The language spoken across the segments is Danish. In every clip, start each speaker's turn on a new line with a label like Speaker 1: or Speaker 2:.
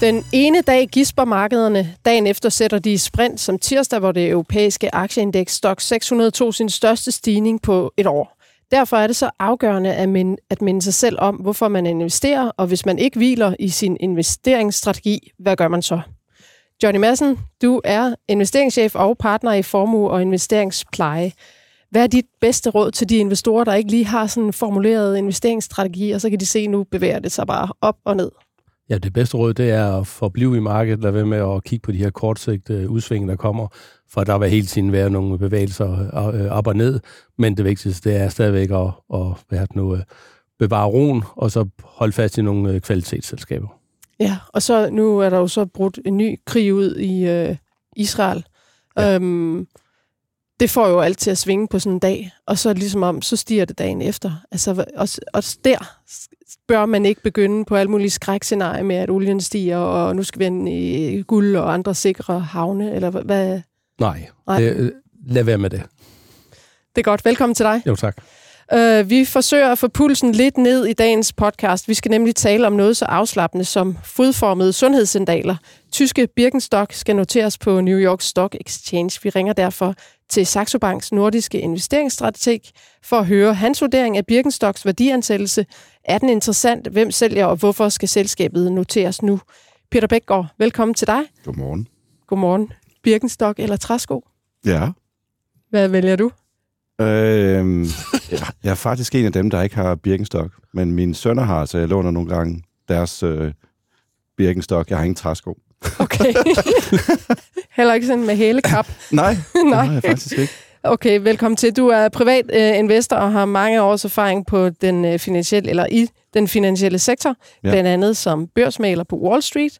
Speaker 1: Den ene dag gisper markederne. Dagen efter sætter de sprint som tirsdag, hvor det europæiske aktieindeks Stock 600 tog sin største stigning på et år. Derfor er det så afgørende at minde, at minde sig selv om, hvorfor man investerer, og hvis man ikke hviler i sin investeringsstrategi, hvad gør man så? Johnny Madsen, du er investeringschef og partner i Formue og Investeringspleje. Hvad er dit bedste råd til de investorer, der ikke lige har sådan en formuleret investeringsstrategi, og så kan de se, at nu bevæger det sig bare op og ned?
Speaker 2: Ja, det bedste råd, det er at forblive i markedet, lade være med at kigge på de her kortsigtede udsving, der kommer, for der vil hele tiden være nogle bevægelser øh, op og ned, men det vigtigste, det er stadigvæk at, at hvad nu, øh, bevare roen, og så holde fast i nogle øh, kvalitetsselskaber.
Speaker 1: Ja, og så nu er der jo så brudt en ny krig ud i øh, Israel. Ja. Øhm, det får jo alt til at svinge på sådan en dag, og så ligesom om, så stiger det dagen efter. Altså, og, og der bør man ikke begynde på alle mulige skrækscenarier med, at olien stiger, og nu skal vi ind i guld og andre sikre havne, eller hvad?
Speaker 2: Nej, Nej. Det, lad være med det.
Speaker 1: Det er godt. Velkommen til dig.
Speaker 2: Jo, tak.
Speaker 1: Uh, vi forsøger at få pulsen lidt ned i dagens podcast. Vi skal nemlig tale om noget så afslappende som fodformede sundhedssandaler. Tyske Birkenstock skal noteres på New York Stock Exchange. Vi ringer derfor til Saxo Banks nordiske investeringsstrateg for at høre hans vurdering af Birkenstocks værdiansættelse. Er den interessant? Hvem sælger, og hvorfor skal selskabet noteres nu? Peter Bækgaard, velkommen til dig.
Speaker 3: Godmorgen.
Speaker 1: Godmorgen. Birkenstock eller træsko?
Speaker 3: Ja.
Speaker 1: Hvad vælger du?
Speaker 3: Øh, jeg er faktisk en af dem, der ikke har Birkenstock, men mine sønner har, så jeg låner nogle gange deres øh, Birkenstock. Jeg har ingen træsko.
Speaker 1: Okay. Heller ikke sådan med hælekap?
Speaker 3: Nej, det har jeg faktisk ikke.
Speaker 1: Okay, velkommen til. Du er privat øh, investor og har mange års erfaring på den øh, finansielle eller i den finansielle sektor, ja. blandt andet som børsmaler på Wall Street.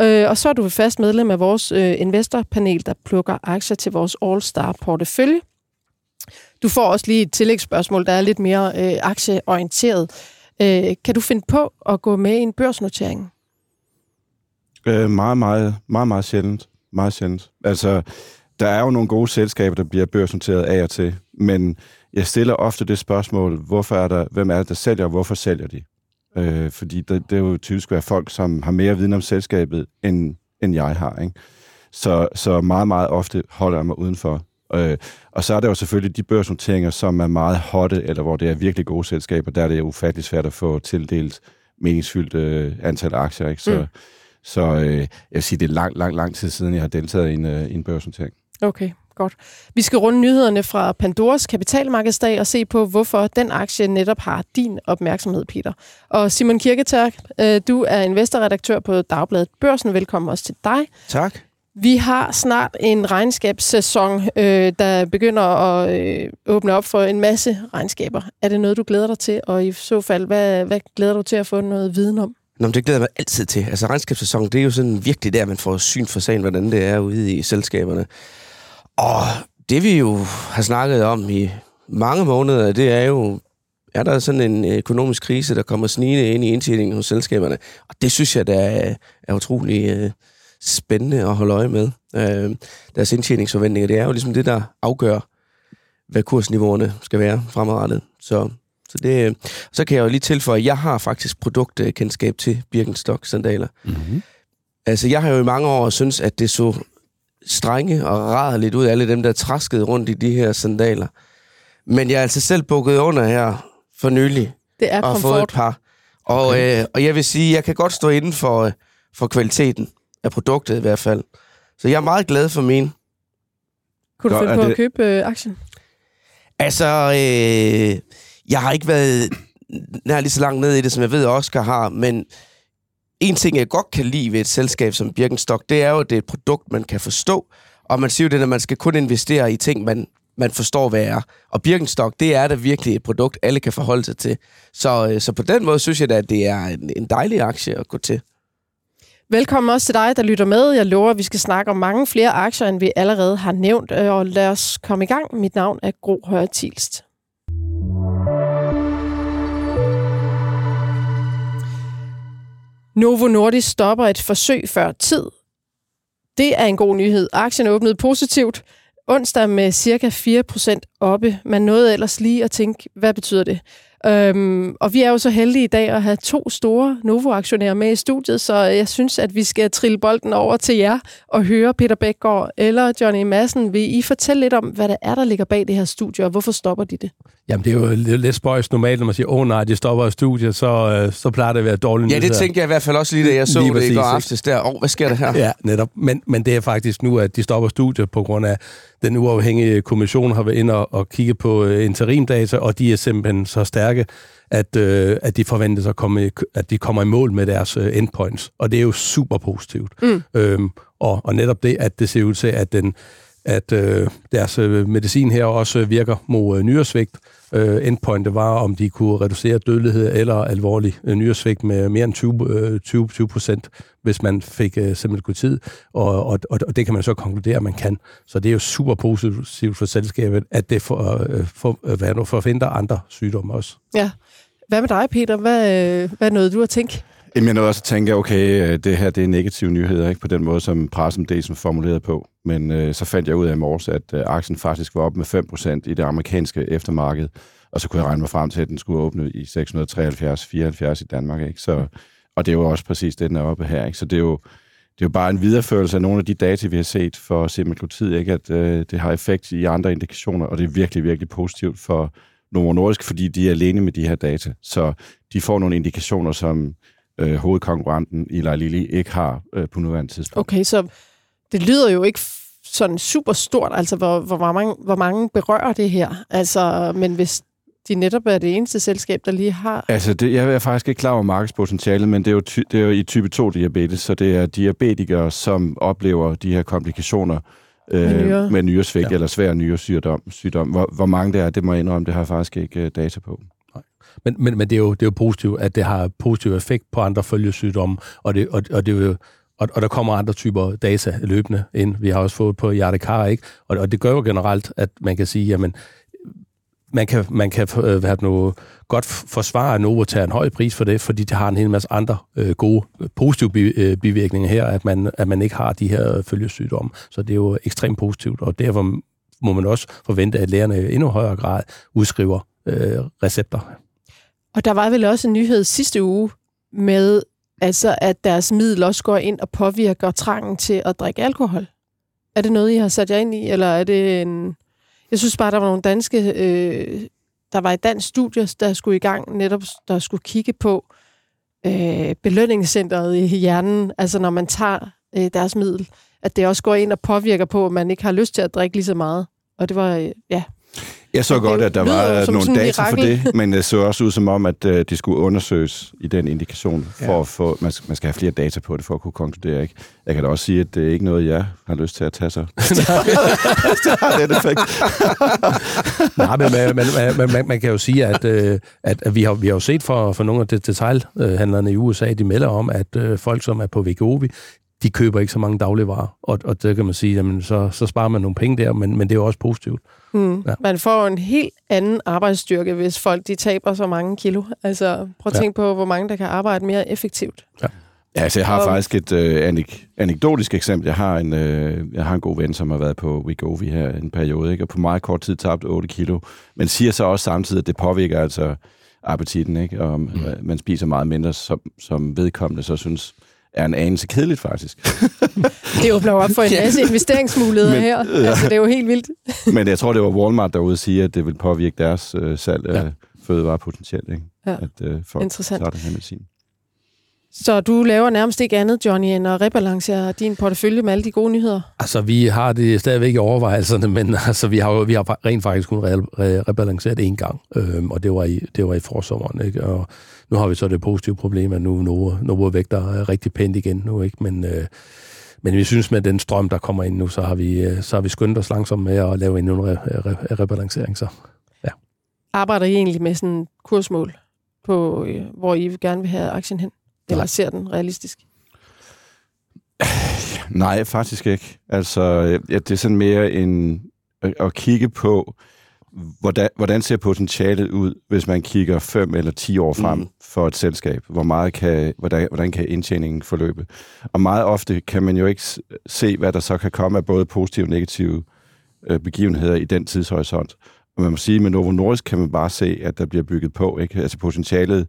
Speaker 1: Øh, og så er du fast medlem af vores øh, investorpanel, der plukker aktier til vores All-Star portefølje. Du får også lige et tillægsspørgsmål, der er lidt mere øh, aktieorienteret. Øh, kan du finde på at gå med i en børsnotering?
Speaker 3: Øh, meget, meget, meget, meget sjældent. Meget sjældent. Altså, der er jo nogle gode selskaber, der bliver børsnoteret af og til, men jeg stiller ofte det spørgsmål, hvorfor er der, hvem er det, der sælger, og hvorfor sælger de? Øh, fordi det, det er jo typisk være folk, som har mere viden om selskabet, end, end jeg har. Ikke? Så, så meget, meget ofte holder jeg mig udenfor. Øh, og så er der jo selvfølgelig de børsnoteringer, som er meget hotte, eller hvor det er virkelig gode selskaber, der er det ufattelig svært at få tildelt meningsfyldt øh, antal aktier. Ikke? Så, mm. så øh, jeg vil sige, det er lang, lang, lang tid siden, jeg har deltaget i en, øh, en børsnotering.
Speaker 1: Okay, godt. Vi skal runde nyhederne fra Pandoras kapitalmarkedsdag og se på, hvorfor den aktie netop har din opmærksomhed, Peter. Og Simon Kirketerk, øh, du er investorredaktør på Dagbladet Børsen. Velkommen også til dig.
Speaker 4: Tak.
Speaker 1: Vi har snart en regnskabssæson, øh, der begynder at øh, åbne op for en masse regnskaber. Er det noget, du glæder dig til? Og i så fald, hvad, hvad glæder du til at få noget viden om?
Speaker 4: Nå, det glæder jeg mig altid til. Altså regnskabssæsonen, det er jo sådan virkelig der, man får syn for sagen, hvordan det er ude i selskaberne. Og det vi jo har snakket om i mange måneder, det er jo, er der sådan en økonomisk krise, der kommer snigende ind i indtjeningen hos selskaberne. Og det synes jeg, der er, er utrolig øh, spændende at holde øje med. Øh, deres indtjeningsforventninger, det er jo ligesom det, der afgør, hvad kursniveauerne skal være fremadrettet. Så, så, det, så kan jeg jo lige tilføje, at jeg har faktisk produktkendskab til Birkenstock-sandaler. Mm-hmm. Altså, jeg har jo i mange år synes at det så strenge og ræder lidt ud af alle dem, der traskede rundt i de her sandaler. Men jeg er altså selv bukket under her for nylig.
Speaker 1: Det er
Speaker 4: og
Speaker 1: komfort.
Speaker 4: fået et par. Og, okay. øh, og jeg vil sige, jeg kan godt stå inden for, øh, for kvaliteten af produktet i hvert fald. Så jeg er meget glad for min.
Speaker 1: Kunne du finde på det... at købe øh, aktien?
Speaker 4: Altså, øh, jeg har ikke været nær lige så langt ned i det, som jeg ved, Oscar har, men en ting, jeg godt kan lide ved et selskab som Birkenstock, det er jo, at det er et produkt, man kan forstå. Og man siger jo det, at man skal kun investere i ting, man, man forstår, hvad er. Og Birkenstock, det er da virkelig et produkt, alle kan forholde sig til. Så, øh, så på den måde synes jeg da, at det er en, en dejlig aktie at gå til.
Speaker 1: Velkommen også til dig, der lytter med. Jeg lover, at vi skal snakke om mange flere aktier, end vi allerede har nævnt. Øh, og lad os komme i gang. Mit navn er Gro Høje Tilst. Novo Nordisk stopper et forsøg før tid. Det er en god nyhed. Aktien åbnede positivt onsdag med cirka 4% oppe. Man nåede ellers lige at tænke, hvad betyder det? Øhm, og vi er jo så heldige i dag at have to store Novo-aktionærer med i studiet, så jeg synes, at vi skal trille bolden over til jer og høre Peter Bækgaard eller Johnny Madsen. Vil I fortælle lidt om, hvad der er, der ligger bag det her studie, og hvorfor stopper de det?
Speaker 2: Jamen, det er jo lidt spøjs normalt, når man siger, åh oh, nej, de stopper i studiet, så, øh, så plejer det at være dårligt.
Speaker 4: Ja, det tænker jeg i hvert fald også lige, da jeg så lige det præcis, i går aftes der. Åh, oh, hvad sker der her?
Speaker 2: Ja, netop. Men, men det er faktisk nu, at de stopper studiet på grund af, den uafhængige kommission har været inde og, og kigge på øh, interimdata, og de er simpelthen så stærke, at, øh, at de forventes at komme, at de kommer i mål med deres øh, endpoints. Og det er jo super positivt. Mm. Øhm, og, og netop det, at det ser ud til, at den at øh, deres øh, medicin her også virker mod øh, nyresvigt. Øh, endpointet var, om de kunne reducere dødelighed eller alvorlig øh, nyresvigt med mere end 20, øh, 20, 20 procent, hvis man fik øh, tid. Og, og, og det kan man så konkludere, at man kan. Så det er jo super positivt for selskabet, at det får, øh, for, øh, hvad nu, forfinder andre sygdomme også.
Speaker 1: Ja. Hvad med dig, Peter? Hvad, øh, hvad er noget, du har tænkt?
Speaker 3: Jamen, jeg nåede også at tænke, okay, øh, det her det er negative nyheder, ikke på den måde, som pressen pressemeddelelsen formuleret på. Men øh, så fandt jeg ud af i morges, at øh, aktien faktisk var op med 5% i det amerikanske eftermarked. Og så kunne jeg regne mig frem til, at den skulle åbne i 673-74 i Danmark. Ikke? Så, og det er jo også præcis det, den er oppe her. Ikke? Så det er jo, det er jo bare en videreførelse af nogle af de data, vi har set for semaglutid, ikke? at øh, det har effekt i andre indikationer, og det er virkelig, virkelig positivt for Novo Nordisk, fordi de er alene med de her data. Så de får nogle indikationer, som øh, hovedkonkurrenten Eli Lilly ikke har øh, på nuværende tidspunkt.
Speaker 1: Okay, så det lyder jo ikke sådan super stort, altså hvor, hvor, mange, hvor mange berører det her. Altså, men hvis de netop er det eneste selskab, der lige har...
Speaker 3: Altså, det, jeg er faktisk ikke klar over markedspotentialet, men det er, jo ty, det er jo i type 2-diabetes, så det er diabetikere, som oplever de her komplikationer øh, med, nyre. med nyresvigt ja. eller svær nyresygdom. Sygdom. Hvor, hvor mange det er, det må jeg indrømme, det har jeg faktisk ikke uh, data på.
Speaker 2: Men, men, men det, er jo, det er jo positivt, at det har positiv effekt på andre følgesygdomme, og det, og, og det er jo og, og der kommer andre typer data løbende ind. Vi har også fået på hjertekar, ikke? Og, og det gør jo generelt, at man kan sige, jamen, man kan, man kan øh, have noget, godt forsvare, at Novo tager en høj pris for det, fordi det har en hel masse andre øh, gode, øh, positive bi, øh, bivirkninger her, at man, at man ikke har de her følgesygdomme. Så det er jo ekstremt positivt, og derfor må man også forvente, at lægerne i endnu højere grad udskriver øh, recepter.
Speaker 1: Og der var vel også en nyhed sidste uge med, altså, at deres middel også går ind og påvirker trangen til at drikke alkohol. Er det noget, I har sat jer ind i, eller er det en... Jeg synes bare, der var nogle danske... Øh, der var et dansk studie, der skulle i gang, netop der skulle kigge på øh, belønningscenteret i hjernen, altså når man tager øh, deres middel, at det også går ind og påvirker på, at man ikke har lyst til at drikke lige så meget. Og det var, øh, ja,
Speaker 3: jeg så godt, at der var nogle data for det, men det så også ud som om, at uh, det skulle undersøges i den indikation, for ja. at få, man, man skal have flere data på det, for at kunne konkludere. Ikke? Jeg kan da også sige, at det er ikke noget, jeg har lyst til at tage sig. det har den effekt.
Speaker 2: Nej, men man, man, man, man kan jo sige, at, øh, at, at vi, har, vi har jo set for, for nogle af de detaljhandlerne i USA, de melder om, at uh, folk, som er på Vegovi, de køber ikke så mange dagligvarer, og, og det kan man sige, jamen, så, så sparer man nogle penge der, men, men det er jo også positivt.
Speaker 1: Mm. Ja. Man får en helt anden arbejdsstyrke, hvis folk de taber så mange kilo. Altså, prøv at ja. tænke på, hvor mange der kan arbejde mere effektivt.
Speaker 3: Ja. Ja, altså jeg har og... faktisk et øh, anek- anekdotisk eksempel. Jeg har, en, øh, jeg har en god ven, som har været på Wegovy her en periode, ikke? og på meget kort tid tabt 8 kilo. Men siger så også samtidig, at det påvirker altså appetitten, ikke? og mm. man spiser meget mindre, som, som vedkommende så synes, er en anelse kedeligt, faktisk.
Speaker 1: det åbner jo op for en masse investeringsmuligheder men, her. Altså, det er jo helt vildt.
Speaker 3: men jeg tror, det var Walmart derude at sige, at det vil påvirke deres øh, salg af ja. fødevare potentielt. Ikke? Ja. At øh, folk Interessant. tager det her medicin.
Speaker 1: Så du laver nærmest ikke andet, Johnny, end at rebalancere din portefølje med alle de gode nyheder?
Speaker 2: Altså, vi har det stadigvæk i overvejelserne, men altså, vi har, vi har rent faktisk kun re- re- rebalanceret en gang, øhm, og det var i, det var i forsommeren. Ikke? Og nu har vi så det positive problem, at nu Novo, Novo vægter er rigtig pænt igen nu, ikke? Men, øh, men vi synes, med den strøm, der kommer ind nu, så har vi, øh, så har vi skyndt os langsomt med at lave en re- re- rebalancering. Så, ja.
Speaker 1: Arbejder I egentlig med sådan kursmål, på, øh, hvor I gerne vil have aktien hen? Eller Nej. ser den realistisk?
Speaker 3: Nej, faktisk ikke. Altså, ja, det er sådan mere en at kigge på, hvordan, hvordan ser potentialet ud, hvis man kigger 5 eller 10 år frem mm. for et selskab? Hvor meget kan, hvordan, hvordan kan indtjeningen forløbe? Og meget ofte kan man jo ikke se, hvad der så kan komme af både positive og negative øh, begivenheder i den tidshorisont. Og man må sige, at med Novo Nordisk kan man bare se, at der bliver bygget på. Ikke? Altså potentialet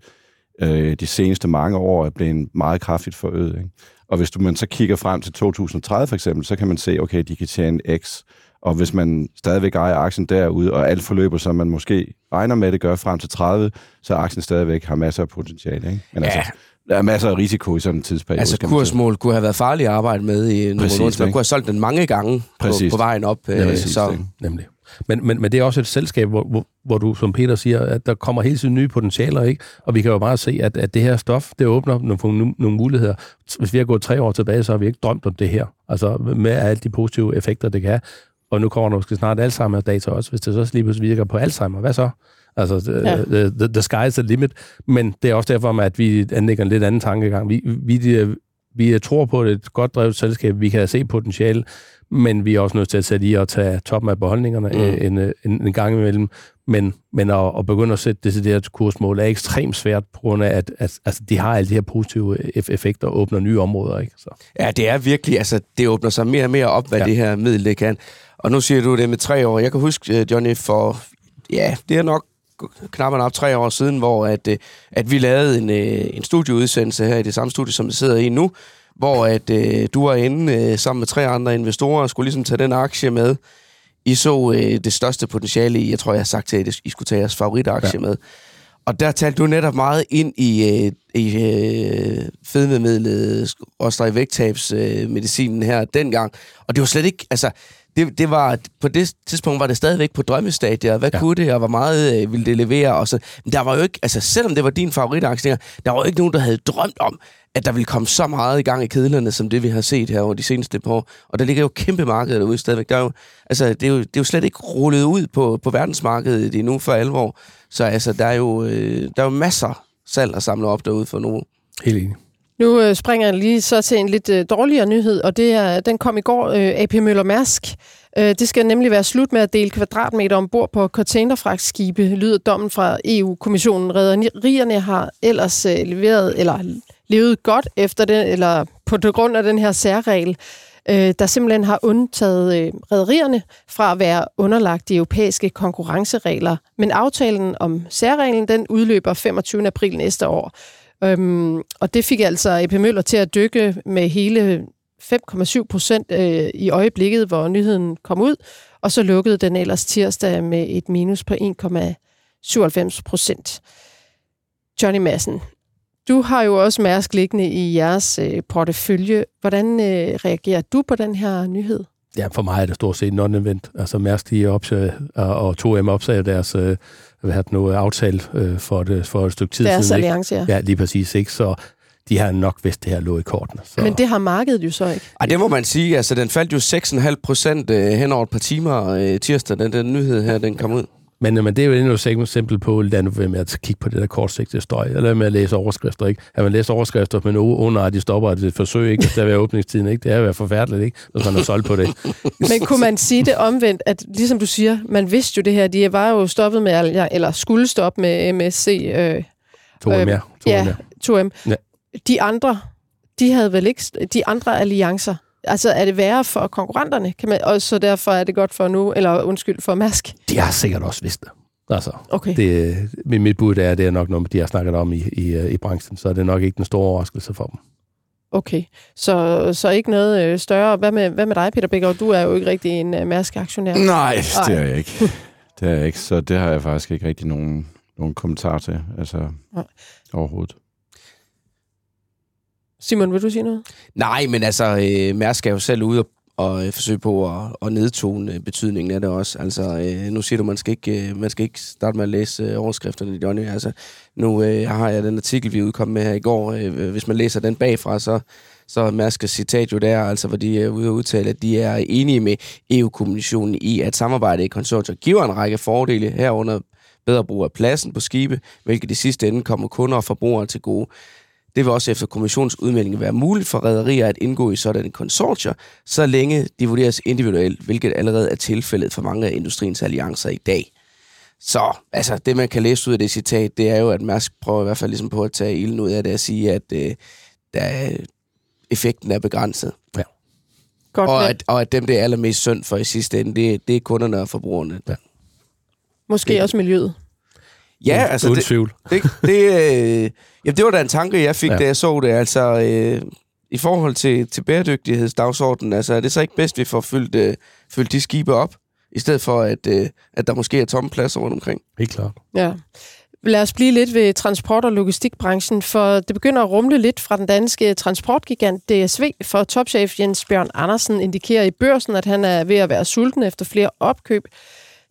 Speaker 3: øh, de seneste mange år er blevet meget kraftigt forøget. Ikke? Og hvis du, man så kigger frem til 2030 for eksempel, så kan man se, okay, de kan tjene X. Og hvis man stadigvæk ejer aktien derude, og alt forløber, som man måske regner med, det gør frem til 30, så aktien stadigvæk har masser af potentiale. Ikke? Men
Speaker 4: Ja.
Speaker 3: altså, der er masser af risiko i sådan en tidsperiode.
Speaker 4: Altså kursmål kunne have været farligt at arbejde med i Novo
Speaker 3: Præcis.
Speaker 4: Man kunne have solgt den mange gange på,
Speaker 3: Præcis.
Speaker 4: på vejen op.
Speaker 3: Ja,
Speaker 4: øh,
Speaker 3: præcis,
Speaker 4: så?
Speaker 2: Nemlig. Men, men, men det er også et selskab, hvor, hvor, hvor du, som Peter siger, at der kommer hele tiden nye potentialer, ikke? Og vi kan jo bare se, at, at det her stof, det åbner nogle, nogle muligheder. Hvis vi har gået tre år tilbage, så har vi ikke drømt om det her. Altså med alle de positive effekter, det kan have. Og nu kommer der måske snart Alzheimer-data også. Hvis det så lige pludselig virker på Alzheimer, hvad så? Altså,
Speaker 1: Ja.
Speaker 2: the, the sky is the limit. Men det er også derfor, at vi anlægger en lidt anden tankegang. Vi, vi, vi tror på det er et godt drevet selskab. Vi kan se potentiale, men vi er også nødt til at sætte i og tage toppen af beholdningerne
Speaker 4: Mm.
Speaker 2: mm. en, en, en gang imellem. Men, men at, at begynde at sætte decideret kursmål er ekstremt svært, på grund af, at, at altså, de har alle de her positive eff- effekter og åbner nye områder. Ikke? Så.
Speaker 4: Ja, det er virkelig, altså det åbner sig mere og mere op, hvad ja. Det her middel det kan. Og nu siger du det med tre år. Jeg kan huske, øh, Johnny, for, ja, det er nok knap og op tre år siden, hvor at, øh, at vi lavede en, øh, en studieudsendelse her i det samme studie, som vi sidder i nu, hvor at øh, du var inde øh, sammen med tre andre investorer og skulle ligesom tage den aktie med. I så øh, det største potentiale i, jeg tror, jeg har sagt til jer, at I skulle tage jeres favoritaktie ja. med. Og der talte du netop meget ind i, øh, i øh, fedmemidlet, også i vægttabsmedicinen øh, her dengang. Og det var slet ikke, altså, det, det var, på det tidspunkt var det stadigvæk på drømmestadiet. Hvad ja. Kunne det, og hvor meget øh, ville det levere? Og så, men der var jo ikke, altså selvom det var din favoritaktie, der var jo ikke nogen, der havde drømt om, at der ville komme så meget i gang i kedlerne, som det vi har set her over de seneste par år. Og der ligger jo kæmpe markeder derude stadigvæk. Der er jo, altså, det, er jo, det er jo slet ikke rullet ud på, på verdensmarkedet endnu for alvor. Så altså, der er jo, øh, der er jo masser salg at samle op derude for nu.
Speaker 2: Helt enig.
Speaker 1: Nu øh, springer jeg lige så til en lidt øh, dårligere nyhed, og det er, den kom i går, øh, AP Møller Mærsk. Øh, det skal nemlig være slut med at dele kvadratmeter ombord på containerfragtskibe, lyder dommen fra EU-kommissionen. Rederierne har ellers øh, leveret, eller levet godt efter den, eller på grund af den her særregel, øh, der simpelthen har undtaget øh, rederierne fra at være underlagt de europæiske konkurrenceregler. Men aftalen om særreglen, den udløber 25. april næste år. Øhm, og det fik altså AP Møller til at dykke med hele 5,7 procent øh, i øjeblikket, hvor nyheden kom ud, og så lukkede den ellers tirsdag med et minus på 1,97 procent. Johnny Madsen, du har jo også Mærsk liggende i jeres øh, portefølje. Hvordan øh, reagerer du på den her nyhed?
Speaker 2: Ja, for mig er det stort set non-event. Altså Mærsk, de opsagde, og 2M opsagde deres øh, hvad hedder det nu, aftale øh, for, det, for et stykke tid
Speaker 1: Deres
Speaker 2: siden. Ikke?
Speaker 1: alliance, ja.
Speaker 2: Ja, lige præcis. Ikke? Så de har nok vidst, det her lå i kortene. Så.
Speaker 1: Men det har markedet jo så ikke.
Speaker 4: Ej, det må man sige. Altså, den faldt jo 6,5 procent øh, hen over et par timer øh, tirsdag, den, den nyhed her, den kom ud.
Speaker 2: Men, men det er jo endnu et eksempel på, nu være med at kigge på det der kortsigtede støj, eller med at læse overskrifter, ikke? At man læser overskrifter, men under at de stopper et forsøg, ikke? Der er åbningstiden, ikke? Det er jo forfærdeligt, ikke? Hvis man har solgt på det.
Speaker 1: Men kunne man sige det omvendt, at ligesom du siger, man vidste jo det her, de var jo stoppet med, eller skulle stoppe med MSC, øh,
Speaker 2: To
Speaker 1: Øh,
Speaker 2: mere. To
Speaker 1: ja,
Speaker 2: mere.
Speaker 1: 2M.
Speaker 2: Ja.
Speaker 1: De andre, de havde vel ikke, de andre alliancer, altså er det værre for konkurrenterne, kan man, og så derfor er det godt for nu, eller undskyld, for Mærsk?
Speaker 2: De har sikkert også vidst det. Altså,
Speaker 1: Okay.
Speaker 2: det, mit, mit bud er, at det er nok noget, de har snakket om i, i, øh, i branchen, så er det nok ikke den store overraskelse for dem.
Speaker 1: Okay, så, så ikke noget øh, større. Hvad med, hvad med dig, Peter Bækker? Du er jo ikke rigtig en uh, Mærsk-aktionær.
Speaker 3: Nej, det
Speaker 1: Nej.
Speaker 3: er jeg ikke. Det er jeg ikke, så det har jeg faktisk ikke rigtig nogen, nogen kommentar til, altså
Speaker 1: Nej.
Speaker 3: overhovedet.
Speaker 1: Simon, vil du sige noget?
Speaker 4: Nej, men altså, øh, Mærsk er jo selv ude og, og øh, forsøge på at, at nedtone øh, betydningen af det også. Altså, øh, nu siger du, man skal ikke, øh, man skal ikke starte med at læse øh, overskrifterne, Johnny. Altså, nu øh, har jeg den artikel, vi udkom med her i går. Øh, øh, hvis man læser den bagfra, så, så er Mærskes citat jo der, altså, hvor de er ude og udtale, at de er enige med EU-kommissionen i, at samarbejde i konsortier giver en række fordele herunder bedre brug af pladsen på skibe, hvilket i sidste ende kommer kunder og forbrugere til gode. Det vil også efter kommissionens udmelding være muligt for rædderier at indgå i sådanne konsortier, så længe de vurderes individuelt, hvilket allerede er tilfældet for mange af industriens alliancer i dag. Så altså, det, man kan læse ud af det citat, det er jo, at Mærsk prøver i hvert fald ligesom på at tage ilden ud af det og sige, at øh, der er, effekten er begrænset.
Speaker 1: Godt
Speaker 4: Og at, og at dem, det er allermest synd for i sidste ende, det, det er kunderne og forbrugerne.
Speaker 2: Ja.
Speaker 1: Måske
Speaker 4: Det-
Speaker 1: også miljøet.
Speaker 4: Ja,
Speaker 2: Uden-
Speaker 4: altså
Speaker 2: uden
Speaker 4: det,
Speaker 2: tvivl.
Speaker 4: det, det, øh, jamen, det var da en tanke, jeg fik,
Speaker 2: Ja.
Speaker 4: ja. da jeg så det. Altså, øh, i forhold til, til bæredygtighedsdagsordenen, altså, er det så ikke bedst, at vi får fyldt, øh, fyldt de skibe op, i stedet for, at, øh, at der måske er tomme pladser rundt omkring?
Speaker 2: Helt klart.
Speaker 1: Ja. Lad os blive lidt ved transport- og logistikbranchen, for det begynder at rumle lidt fra den danske transportgigant DSV, for topchef Jens Bjørn Andersen indikerer i børsen, at han er ved at være sulten efter flere opkøb.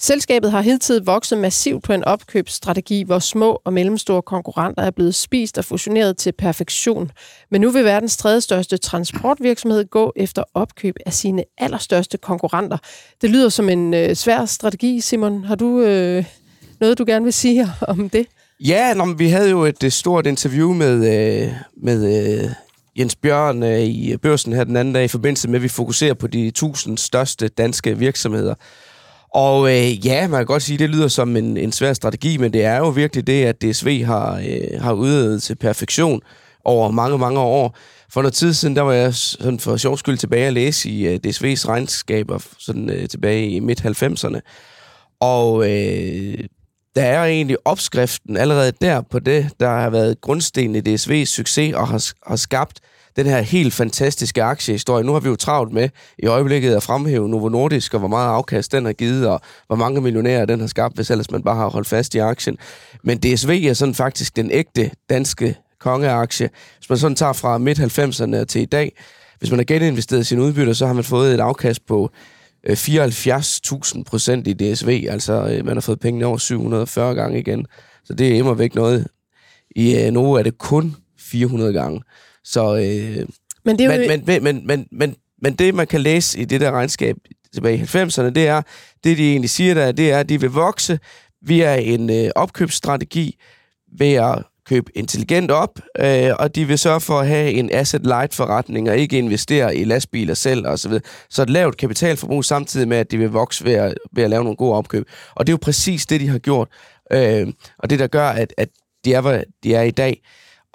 Speaker 1: Selskabet har hidtil vokset massivt på en opkøbsstrategi, hvor små og mellemstore konkurrenter er blevet spist og fusioneret til perfektion. Men nu vil verdens tredje største transportvirksomhed gå efter opkøb af sine allerstørste konkurrenter. Det lyder som en øh, svær strategi, Simon. Har du øh, noget, du gerne vil sige om det?
Speaker 4: Ja, nå, men vi havde jo et, øh, stort interview med, øh, med øh, Jens Bjørn øh, i børsen her den anden dag, i forbindelse med, at vi fokuserer på de 1000 største danske virksomheder. Og øh, ja, man kan godt sige, at det lyder som en, en svær strategi, men det er jo virkelig det, at DSV har, øh, har udøvet til perfektion over mange, mange år. For noget tid siden, der var jeg sådan for sjov skyld tilbage at læse i øh, DSV's regnskaber sådan, øh, tilbage i midt-90'erne. Og øh, der er egentlig opskriften allerede der på det, der har været grundstenen i DSV's succes og har, har skabt den her helt fantastiske aktiehistorie. Nu har vi jo travlt med i øjeblikket at fremhæve Novo Nordisk, og hvor meget afkast den har givet, og hvor mange millionærer den har skabt, hvis ellers man bare har holdt fast i aktien. Men DSV er sådan faktisk den ægte danske kongeaktie. Hvis man sådan tager fra midt-90'erne til i dag, hvis man har geninvesteret sin udbytter, så har man fået et afkast på øh, 74.000 procent i DSV. Altså, øh, man har fået pengene over 740 gange igen. Så det er immer væk noget. I øh, Novo er det kun 400 gange. Så, øh,
Speaker 1: Men det er jo...
Speaker 4: men, men, men, men, men, men, det, man kan læse i det der regnskab tilbage i 90'erne, det er, det de egentlig siger der, det er, at de vil vokse via en øh, opkøbsstrategi, ved at købe intelligent op, øh, og de vil sørge for at have en asset-light forretning, og ikke investere i lastbiler selv osv. Så, så et lavt kapitalforbrug samtidig med, at de vil vokse ved at, ved at lave nogle gode opkøb. Og det er jo præcis det, de har gjort, øh, og det, der gør, at, at de er, hvor de er i dag.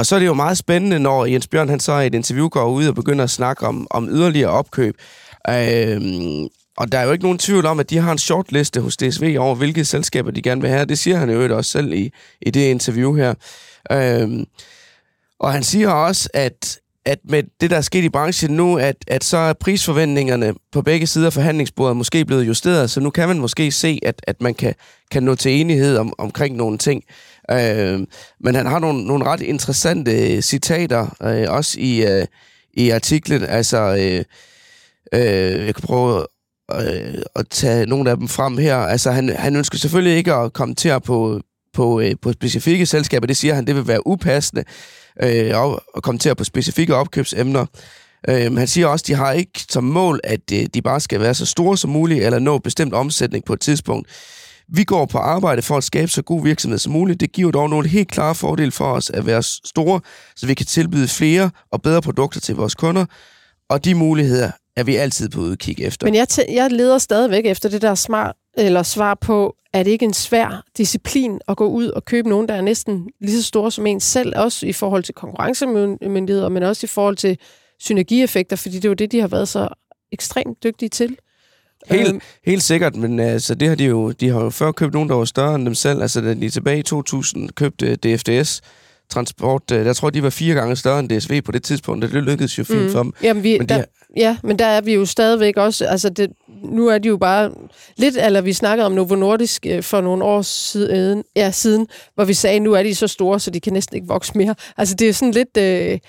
Speaker 4: Og så er det jo meget spændende, når Jens Bjørn han så i et interview går ud og begynder at snakke om, om yderligere opkøb. Øhm, og der er jo ikke nogen tvivl om, at de har en shortliste hos DSV over, hvilke selskaber de gerne vil have. Det siger han jo også selv i, i det interview her. Øhm, og han siger også, at, at med det, der er sket i branchen nu, at, at så er prisforventningerne på begge sider af forhandlingsbordet måske blevet justeret, så nu kan man måske se, at, at man kan, kan nå til enighed om, omkring nogle ting. Øh, men han har nogle, nogle ret interessante øh, citater, øh, også i, øh, i artiklen. Altså, øh, øh, jeg kan prøve øh, at tage nogle af dem frem her. Altså, han, han ønsker selvfølgelig ikke at kommentere på, på, øh, på specifikke selskaber. Det siger han, det vil være upassende øh, og kommentere på specifikke opkøbsemner. Øh, han siger også, at de har ikke som mål, at øh, de bare skal være så store som muligt, eller nå bestemt omsætning på et tidspunkt. Vi går på arbejde for at skabe så god virksomhed som muligt. Det giver dog nogle helt klare fordele for os at være store, så vi kan tilbyde flere og bedre produkter til vores kunder. Og de muligheder er vi altid på udkig efter.
Speaker 1: Men jeg, jeg leder stadigvæk efter det der smart, eller svar på, er det ikke en svær disciplin at gå ud og købe nogen, der er næsten lige så store som en selv, også i forhold til konkurrencemyndigheder, men også i forhold til synergieffekter, fordi det er jo det, de har været så ekstremt dygtige til.
Speaker 4: Helt,
Speaker 1: Øhm,
Speaker 4: helt sikkert, men altså, det har de jo, de har jo før købt nogen, der var større end dem selv. Altså, da de tilbage i 2000 købte DFDS Transport, øh, jeg tror, de var fire gange større end DSV på det tidspunkt, og det lykkedes jo fint mm. for dem.
Speaker 1: Jamen, vi,
Speaker 4: Men de
Speaker 1: der,
Speaker 4: har-
Speaker 1: ja, men der er vi jo stadigvæk også, altså det, nu er de jo bare lidt, eller vi snakkede om Novo Nordisk øh, for nogle år siden, ja, siden, hvor vi sagde, nu er de så store, så de kan næsten ikke vokse mere. Altså det er sådan lidt, øh,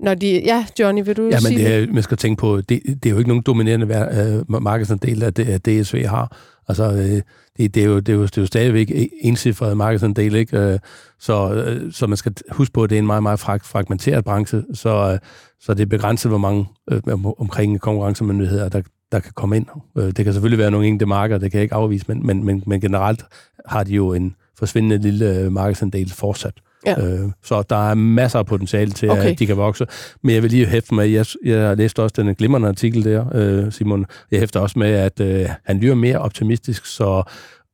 Speaker 1: når de, ja, Johnny, vil du
Speaker 2: Ja, men
Speaker 1: sige
Speaker 2: det er, man skal tænke på, det, det er jo ikke nogen dominerende øh, markedsandel, at, det- at DSV har. Altså, øh, det, det, er jo, det, er jo, det er jo stadigvæk encifret markedsandel, ikke? Øh, så, øh, så man skal huske på, at det er en meget, meget fragmenteret branche, så, øh, så det er begrænset, hvor mange øh, omkring konkurrencemyndigheder, der, der kan komme ind. Det kan selvfølgelig være nogle enkelte markeder, det kan jeg ikke afvise, men, men, men, men generelt har de jo en forsvindende lille markedsandel fortsat.
Speaker 1: Ja.
Speaker 2: Øh, så der er masser af potentiale til,
Speaker 1: Okay.
Speaker 2: at de kan vokse. Men jeg vil lige hæfte med, jeg, jeg læste også den glimrende artikel der, øh, Simon. Jeg hæfter også med, at øh, han lyder mere optimistisk, så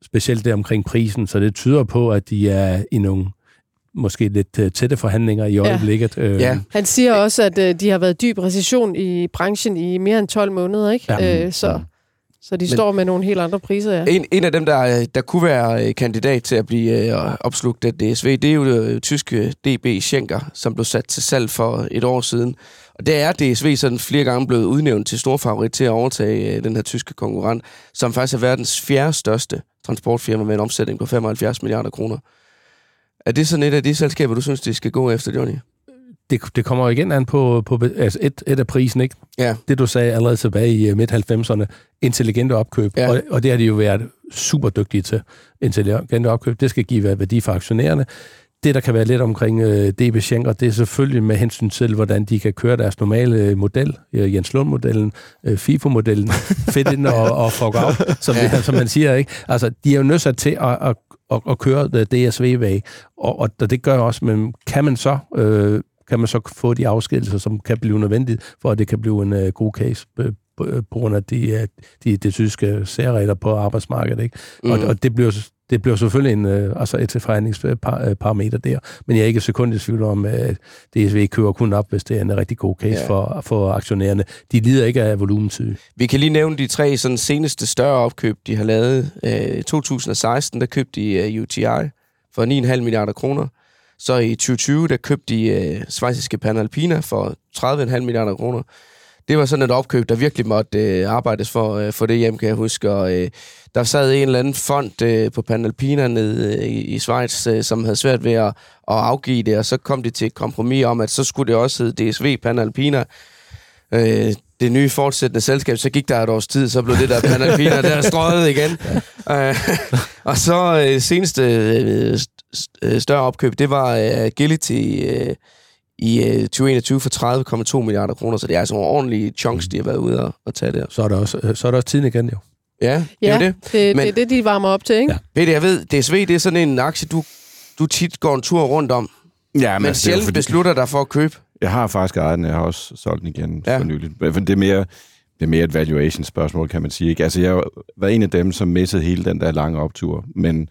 Speaker 2: specielt det omkring prisen, så det tyder på, at de er i nogle måske lidt øh, tætte forhandlinger i øjeblikket. Øh,
Speaker 4: Ja.
Speaker 1: Han siger også, at øh, de har været dyb recession i branchen i mere end 12 månder, ikke?
Speaker 2: Ja.
Speaker 1: Øh, så, Så de Men, står med nogle helt andre priser, ja.
Speaker 4: En, en af dem, der, der kunne være kandidat til at blive øh, opslugt af DSV, det er jo det tyske DB Schenker, som blev sat til salg for et år siden. Og det er DSV sådan flere gange blevet udnævnt til stor favorit til at overtage øh, den her tyske konkurrent, som faktisk er verdens fjerde største transportfirma med en omsætning på 75 milliarder kroner. Er det sådan et af de selskaber, du synes, de skal gå efter, Johnny?
Speaker 2: Det, det kommer igen an på, på altså et, et af prisen, ikke?
Speaker 4: Ja.
Speaker 2: Det, du sagde allerede tilbage i øh, midt-90'erne, intelligente opkøb, ja. og, og det har de jo været super dygtige til. Intelligente opkøb, det skal give værdi for aktionærerne det, der kan være lidt omkring øh, DB Schenker, det er selvfølgelig med hensyn til, hvordan de kan køre deres normale øh, model, øh, Jens Lund-modellen, øh, FIFO-modellen, fedt ind og, og fuck out, som, ja. som man siger. ikke. Altså, de er jo nødt til at, at, at, at køre DSV-væg, og, og det gør også, men kan man så... Øh, kan man så få de afskedelser, som kan blive nødvendigt, for at det kan blive en uh, god case på, på grund af de, de, de tyske særregler på arbejdsmarkedet. Ikke? Mm. Og, og det bliver det bliver selvfølgelig en, øh, altså et forhandlingsparameter der, men jeg er ikke sekund i tvivl om, at DSV kører kun op, hvis det er en rigtig god case ja. for, for aktionærerne. De lider ikke af volumensyge.
Speaker 4: Vi kan lige nævne de tre sådan, seneste større opkøb, de har lavet. I 2016, der købte de uh, UTI for 9,5 milliarder kroner. Så i 2020, der købte de øh, svejsiske Panalpina for 30,5 milliarder kroner det var sådan et opkøb, der virkelig måtte øh, arbejdes for, øh, for det hjem, kan jeg huske. Og, øh, der sad en eller anden fond øh, på Panalpina nede øh, i, i Schweiz, øh, som havde svært ved at, at afgive det, og så kom de til et kompromis om, at så skulle det også hedde DSV Panalpina. Øh, det nye fortsættende selskab, så gik der et års tid, så blev det der Panalpina der strøget igen. Ja. Øh, og så øh, seneste øh større opkøb, det var Agility i øh, 2021 for 30,2 milliarder kroner, så det er altså nogle ordentlige chunks, de har været ude og, og tage der.
Speaker 2: Så er der også, så er der også tiden igen, jo.
Speaker 4: Ja,
Speaker 1: ja det er det. Det, Men, det er det, de varmer op til, ikke? Ja.
Speaker 4: Peter, jeg ved, DSV, det er sådan en aktie, du, du tit går en tur rundt om, ja, men, men altså, sjældent fordi... beslutter dig for at købe.
Speaker 3: Jeg har faktisk ejet den, jeg har også solgt den igen ja. for nylig. Det er mere, det er mere et valuation-spørgsmål, kan man sige. Ikke? Altså, jeg været en af dem, som missede hele den der lange optur, men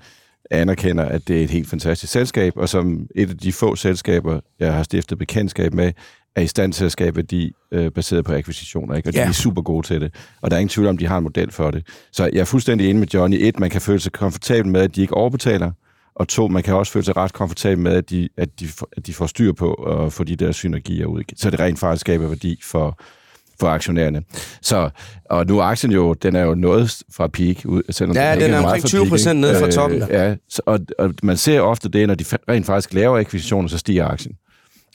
Speaker 3: anerkender, at det er et helt fantastisk selskab, og som et af de få selskaber, jeg har stiftet bekendtskab med, er i stand til at skabe værdi øh, baseret på akquisitioner, ikke? og de er super gode til det. Og der er ingen tvivl om, de har en model for det. Så jeg er fuldstændig enig med Johnny. Et, man kan føle sig komfortabel med, at de ikke overbetaler, og to, man kan også føle sig ret komfortabel med, at de, at de, at de får styr på at få de der synergier ud. Så det rent faktisk skaber værdi for, for aktionærerne. Så, og nu er aktien jo, den er jo noget fra peak. Ud,
Speaker 4: selvom ja, den, den er omkring 20 procent nede fra toppen.
Speaker 3: Øh, ja, så, og, og man ser ofte det, når de rent faktisk laver akquisitioner, så stiger aktien.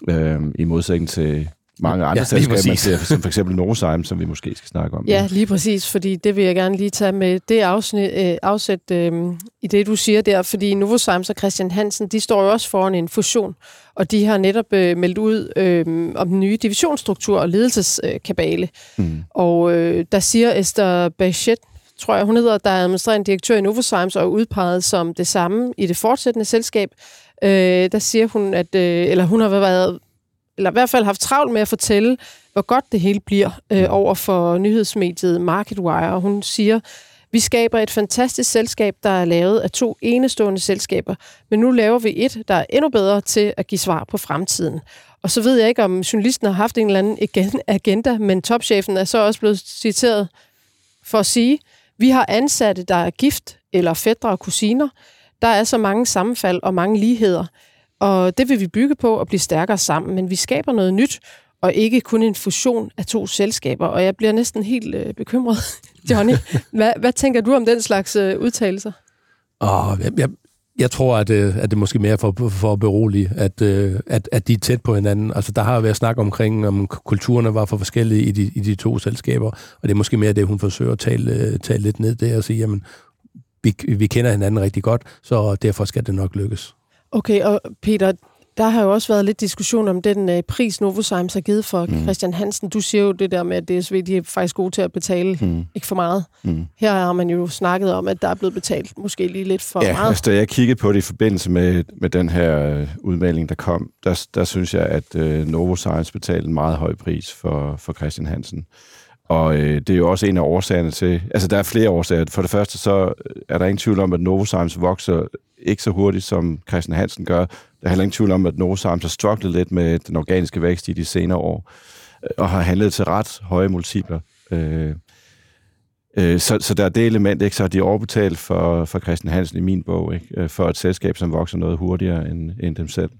Speaker 3: Øh, I modsætning til mange andre ja, selskaber, man ser, som for eksempel Novozymes, som vi måske skal snakke om.
Speaker 1: Ja, lige præcis, fordi det vil jeg gerne lige tage med det afsnit, øh, afsæt øh, i det, du siger der, fordi Novozymes og Christian Hansen, de står jo også foran en fusion, og de har netop øh, meldt ud øh, om den nye divisionsstruktur og ledelseskabale. Mm. Og øh, der siger Esther Bachet, tror jeg, hun hedder, der er administrerende direktør i Novozymes og er udpeget som det samme i det fortsættende selskab. Øh, der siger hun, at øh, eller hun har været eller i hvert fald haft travlt med at fortælle, hvor godt det hele bliver øh, over for nyhedsmediet MarketWire. Hun siger, vi skaber et fantastisk selskab, der er lavet af to enestående selskaber, men nu laver vi et, der er endnu bedre til at give svar på fremtiden. Og så ved jeg ikke, om journalisten har haft en eller anden agenda, men topchefen er så også blevet citeret for at sige, vi har ansatte, der er gift eller fædre og kusiner. Der er så mange sammenfald og mange ligheder. Og det vil vi bygge på og blive stærkere sammen, men vi skaber noget nyt, og ikke kun en fusion af to selskaber. Og jeg bliver næsten helt øh, bekymret. Johnny, hvad, hvad tænker du om den slags øh, udtalelser?
Speaker 2: Oh, jeg, jeg, jeg tror, at, øh, at det måske mere for, for at berolige, at, øh, at, at de er tæt på hinanden. Altså, der har været snak omkring, om kulturerne var for forskellige i de, i de to selskaber, og det er måske mere det, hun forsøger at tale, øh, tale lidt ned der og sige, jamen, vi, vi kender hinanden rigtig godt, så derfor skal det nok lykkes.
Speaker 1: Okay, og Peter, der har jo også været lidt diskussion om den øh, pris, Novozymes har givet for mm. Christian Hansen. Du siger jo det der med, at DSV de er faktisk gode til at betale mm. ikke for meget. Mm. Her har man jo snakket om, at der er blevet betalt måske lige lidt for
Speaker 3: ja,
Speaker 1: meget.
Speaker 3: Altså, da jeg kiggede på det i forbindelse med, med den her øh, udmelding, der kom, der, der synes jeg, at øh, Novozymes betalte en meget høj pris for, for Christian Hansen. Og øh, det er jo også en af årsagerne til... Altså, der er flere årsager. For det første, så er der ingen tvivl om, at Novozymes vokser ikke så hurtigt, som Christian Hansen gør. Der er heller ingen tvivl om, at Novozymes har strugglet lidt med den organiske vækst i de senere år, øh, og har handlet til ret høje multipler. Øh, Øh, så, så der er det element, ikke? så har de overbetalt for, for Christian Hansen i min bog, ikke? Øh, for et selskab, som vokser noget hurtigere end, end dem selv.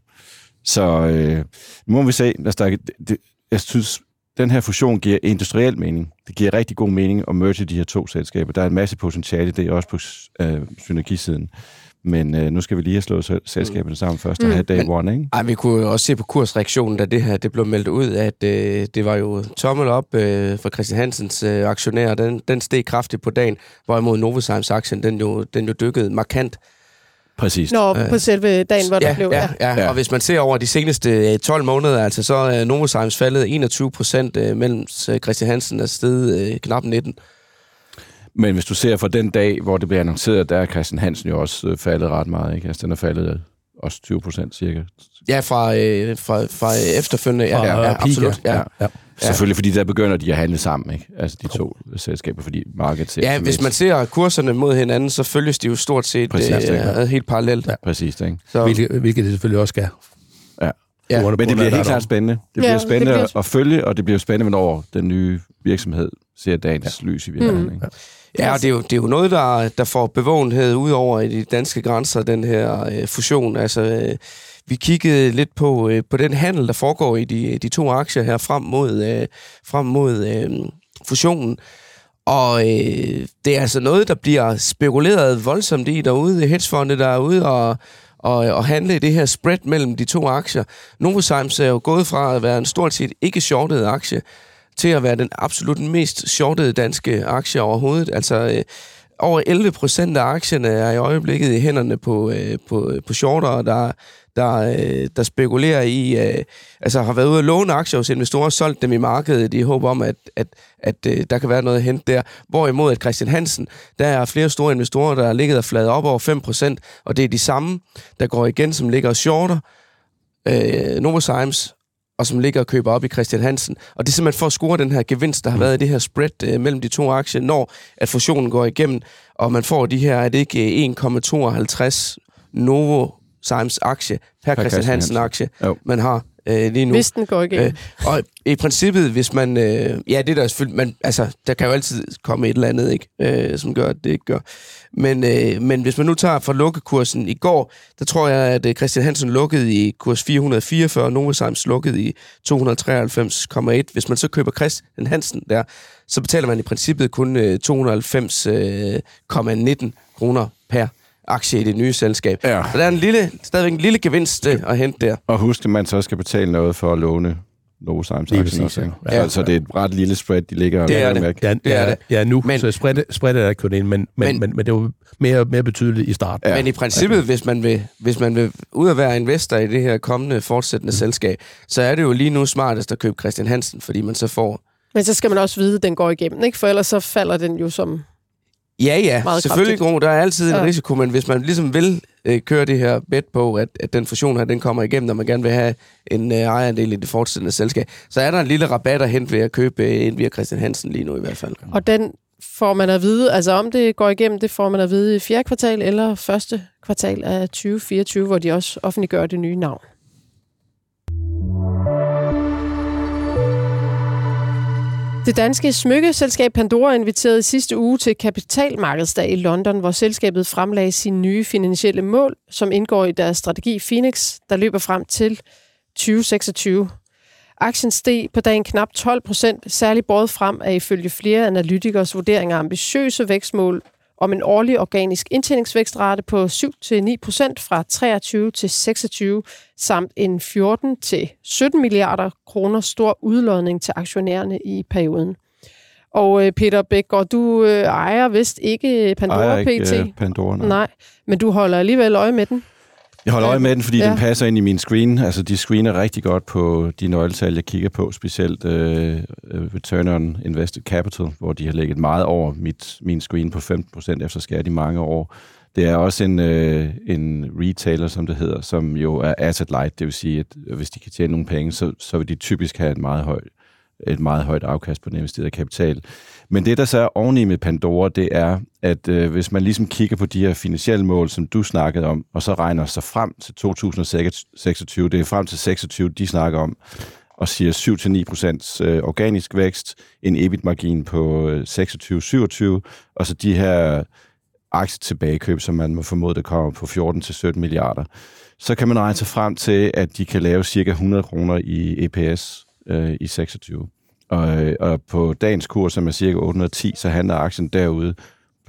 Speaker 3: Så øh, nu må vi se. Altså, der, det, jeg synes, den her fusion giver industriel mening. Det giver rigtig god mening at merge de her to selskaber. Der er en masse potentiale i det, også på øh, synergisiden. Men øh, nu skal vi lige have slået selskaberne sammen først og mm. have day Men, one, ikke?
Speaker 4: Ej, vi kunne også se på kursreaktionen, da det her det blev meldt ud, at øh, det var jo tommel op øh, for Christian Hansens øh, aktionærer. Den, den steg kraftigt på dagen, hvorimod Novozymes aktien, den jo, den jo dykkede markant.
Speaker 3: Præcis.
Speaker 1: Nå, på selve dagen, hvor
Speaker 4: ja,
Speaker 1: der blev...
Speaker 4: Ja, ja, ja, og hvis man ser over de seneste 12 måneder, altså så er Novozymes faldet 21 procent, mellem Christian Hansen er steget knap 19.
Speaker 3: Men hvis du ser fra den dag, hvor det bliver annonceret, der er Christian Hansen jo også øh, faldet ret meget. Ikke? Altså, den er faldet også 20 procent cirka.
Speaker 4: Ja, fra, øh, fra, fra efterfølgende. Ja, ja, ja, absolut. Ja. Ja. Ja.
Speaker 3: Selvfølgelig, fordi der begynder de at handle sammen, ikke? Altså de to selskaber, fordi markedet ser...
Speaker 4: Ja, hvis man ser kurserne mod hinanden, så følges de jo stort set Præcis, øh, helt parallelt. Ja.
Speaker 3: Præcis, ikke?
Speaker 2: Så. Hvilket, hvilket det selvfølgelig også skal.
Speaker 3: Ja. ja. Men det bliver helt klart spændende. Det bliver ja, spændende det bliver... at følge, og det bliver spændende, hvornår den nye virksomhed ser dagens ja. lys i virkeligheden. Mm. Ikke?
Speaker 4: Ja, og det er jo, det er jo noget, der, der får bevågenhed ud over i de danske grænser, den her øh, fusion. Altså, øh, vi kiggede lidt på, øh, på den handel, der foregår i de, de to aktier her frem mod, øh, frem mod øh, fusionen. Og øh, det er altså noget, der bliver spekuleret voldsomt i derude. Hedgefonde, der er ude og, og, og handle i det her spread mellem de to aktier. Novozymes er jo gået fra at være en stort set ikke shortet aktie, til at være den absolut mest shortede danske aktie overhovedet. Altså, øh, over 11 procent af aktierne er i øjeblikket i hænderne på, øh, på, øh, på shortere, der, der, øh, der spekulerer i, øh, altså har været ude at låne aktier hos investorer, solgt dem i markedet i håb om, at, at, at øh, der kan være noget at hente der. Hvorimod at Christian Hansen, der er flere store investorer, der har ligget og fladet op over 5 procent, og det er de samme, der går igen, som ligger og shorter. Øh, Novozymes og som ligger og køber op i Christian Hansen. Og det er simpelthen for at score den her gevinst, der har været i det her spread øh, mellem de to aktier, når at fusionen går igennem, og man får de her, er det ikke 1,52 Novo Simes aktie per, per Christian Hansen aktie, man har øh, lige nu.
Speaker 1: Hvis den går igennem.
Speaker 4: Øh, og i princippet, hvis man... Øh, ja, det er der selvfølgelig... Man, altså, der kan jo altid komme et eller andet, ikke? Øh, som gør, at det ikke gør. Men, øh, men hvis man nu tager fra lukkekursen i går, der tror jeg, at øh, Christian Hansen lukkede i kurs 444, og Novozymes lukkede i 293,1. Hvis man så køber Christian Hansen der, så betaler man i princippet kun øh, 290,19 øh, kroner per aktie i det nye selskab. Ja. Så der er en lille, stadigvæk en lille gevinst øh, at hente der.
Speaker 3: Og husk, at man så skal betale noget for at låne Novozymes aktien også. Ja. Ja. Så, det er et ret lille spread, de ligger
Speaker 4: det er det.
Speaker 2: Med. Ja, det er det. Ja, nu, men, så spread, spread er ikke kun ind, men, men, men, men, men det var mere, mere betydeligt i starten.
Speaker 4: Ja. Men i princippet, ja. hvis, man vil, hvis man vil ud at være investor i det her kommende fortsættende mm. selskab, så er det jo lige nu smartest at købe Christian Hansen, fordi man så får...
Speaker 1: Men så skal man også vide, at den går igennem, ikke? For ellers så falder den jo som
Speaker 4: Ja, ja, Meget selvfølgelig kraftigt. der er altid en ja. risiko, men hvis man ligesom vil øh, køre det her bet på, at, at den fusion her, den kommer igennem, når man gerne vil have en øh, ejerandel i det fortsættende selskab, så er der en lille rabat at hente ved at købe øh, en via Christian Hansen lige nu i hvert fald.
Speaker 1: Og den får man at vide, altså om det går igennem, det får man at vide i fjerde kvartal eller første kvartal af 2024, hvor de også offentliggør det nye navn. Det danske smykkeselskab Pandora inviterede sidste uge til kapitalmarkedsdag i London, hvor selskabet fremlagde sine nye finansielle mål, som indgår i deres strategi Phoenix, der løber frem til 2026. Aktien steg på dagen knap 12 procent, særligt båret frem af ifølge flere analytikers vurderinger ambitiøse vækstmål om en årlig organisk indtjeningsvækstrate på 7-9% fra 23 til 26, samt en 14 til 17 milliarder kroner stor udlodning til aktionærerne i perioden. Og øh, Peter Bækgaard, du øh, ejer vist ikke Pandora ejer ikke, PT?
Speaker 3: Øh, Pandora, nej.
Speaker 1: nej. Men du holder alligevel øje med den?
Speaker 3: Jeg holder øje med den, fordi ja. den passer ind i min screen. Altså, de screener rigtig godt på de nøgletal, jeg kigger på, specielt uh, Return on Invested Capital, hvor de har ligget meget over mit, min screen på 15% efter skat i mange år. Det er også en, uh, en retailer, som det hedder, som jo er asset light, det vil sige, at hvis de kan tjene nogle penge, så, så vil de typisk have et meget højt et meget højt afkast på den investerede kapital. Men det, der så er oveni med Pandora, det er, at øh, hvis man ligesom kigger på de her finansielle mål, som du snakkede om, og så regner sig frem til 2026, det er frem til 26, de snakker om, og siger 7-9% øh, organisk vækst, en EBIT-margin på øh, 26-27, og så de her aktietilbagekøb, som man må formode, der kommer på 14-17 milliarder, så kan man regne sig frem til, at de kan lave cirka 100 kroner i EPS øh, i 26. Og, øh, og på dagens kurs, som er cirka 810, så handler aktien derude,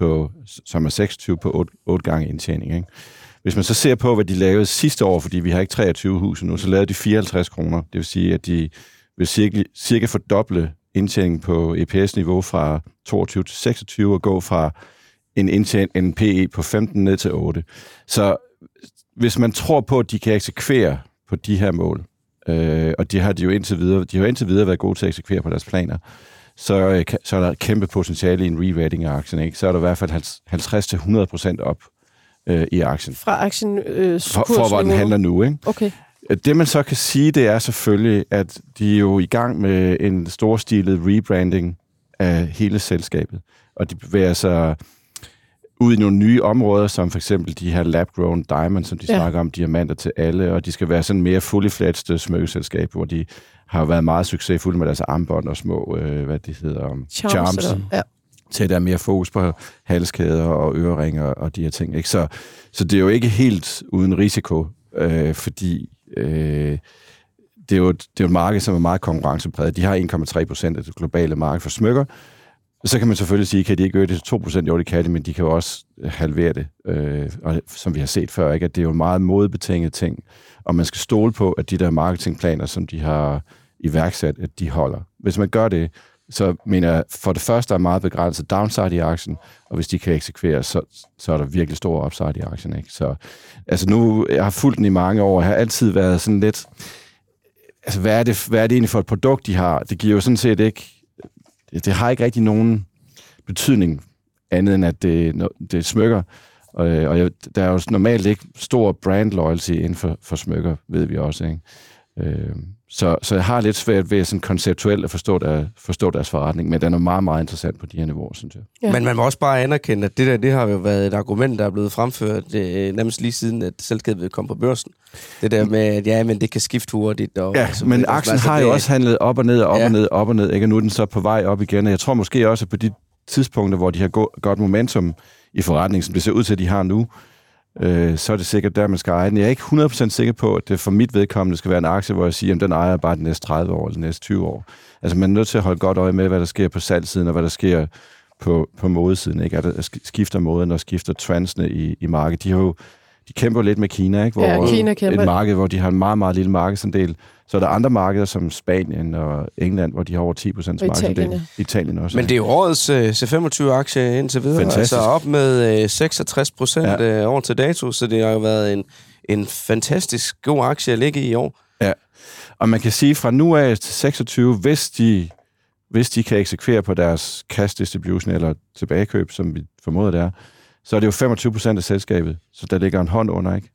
Speaker 3: på, som er 26 på 8, 8 gange indtjening. Ikke? Hvis man så ser på, hvad de lavede sidste år, fordi vi har ikke 23 huse nu, så lavede de 54 kroner. Det vil sige, at de vil cirka, cirka fordoble indtjeningen på EPS-niveau fra 22 til 26 og gå fra en, indtjening, en PE på 15 ned til 8. Så hvis man tror på, at de kan eksekvere på de her mål, øh, og de har de jo indtil videre, de har indtil videre været gode til at eksekvere på deres planer, så, øh, så er der et kæmpe potentiale i en re-rating af aktien. Ikke? Så er der i hvert fald 50-100% op øh, i aktien.
Speaker 1: Fra aktien øh,
Speaker 3: for, for hvor den handler nu. Ikke?
Speaker 1: Okay.
Speaker 3: Det man så kan sige, det er selvfølgelig, at de er jo i gang med en storstilet rebranding af hele selskabet. Og de bevæger sig ud i nogle nye områder, som for eksempel de her lab-grown diamonds, som de ja. snakker om, diamanter til alle, og de skal være sådan mere fully fledged smykkeselskab, hvor de har været meget succesfulde med deres armbånd og små, øh, hvad det hedder, um, charms, charms ja. til at der er mere fokus på halskæder og øreringer og de her ting. Ikke? Så, så det er jo ikke helt uden risiko, øh, fordi øh, det, er jo, det er jo et marked, som er meget konkurrencepræget. De har 1,3 procent af det globale marked for smykker, så kan man selvfølgelig sige, kan de ikke øge det til 2%? Jo, det kan de, men de kan jo også øh, halvere det, øh, og som vi har set før, ikke? at det er jo meget modbetinget ting, og man skal stole på, at de der marketingplaner, som de har iværksat, at de holder. Hvis man gør det, så mener jeg, for det første er meget begrænset downside i aktien, og hvis de kan eksekvere, så, så er der virkelig stor upside i aktien. Ikke? Så altså nu, jeg har fulgt den i mange år, og har altid været sådan lidt, altså hvad er, det, hvad er det egentlig for et produkt, de har? Det giver jo sådan set ikke, det, det har ikke rigtig nogen betydning andet end, at det, det smykker. Og, øh, og jeg, der er jo normalt ikke stor brand loyalty inden for, for smykker, ved vi også. Ikke? Øh, så, så jeg har lidt svært ved sådan konceptuelt at forstå, der, forstå deres forretning, men den er meget, meget interessant på de her niveauer, synes jeg.
Speaker 4: Ja. Men man må også bare anerkende, at det der, det har jo været et argument, der er blevet fremført øh, nærmest lige siden, at selskabet kom på børsen. Det der med, at ja, men det kan skifte hurtigt. Og,
Speaker 3: ja,
Speaker 4: altså,
Speaker 3: men aktien har jo også handlet op og ned, og op ja. og ned, op og ned, ikke? og nu er den så på vej op igen, og jeg tror måske også, at på de tidspunkter, hvor de har godt momentum i forretningen, som det ser ud til, at de har nu, øh, øh, så er det sikkert der, man skal eje den. Jeg er ikke 100% sikker på, at det for mit vedkommende skal være en aktie, hvor jeg siger, at den ejer bare de næste 30 år eller de næste 20 år. Altså man er nødt til at holde godt øje med, hvad der sker på salgsiden, og hvad der sker på, på modesiden. Ikke? At der skifter måden, og skifter trendsene i, i markedet. De har jo de kæmper lidt med Kina, ikke? Hvor
Speaker 1: ja, Kina kæmper.
Speaker 3: et marked, hvor de har en meget, meget lille markedsandel. Så er der andre markeder som Spanien og England, hvor de har over 10 procent markedsandel. Italien også.
Speaker 4: Men det er jo årets uh, C25-aktie indtil videre.
Speaker 3: Fantastisk.
Speaker 4: Altså op med uh, 66 procent ja. uh, over til dato, så det har jo været en, en fantastisk god aktie at ligge i år.
Speaker 3: Ja, og man kan sige fra nu af til 26, hvis de, hvis de kan eksekvere på deres cash distribution eller tilbagekøb, som vi formoder det er, så er det jo 25 procent af selskabet, så der ligger en hånd under, ikke?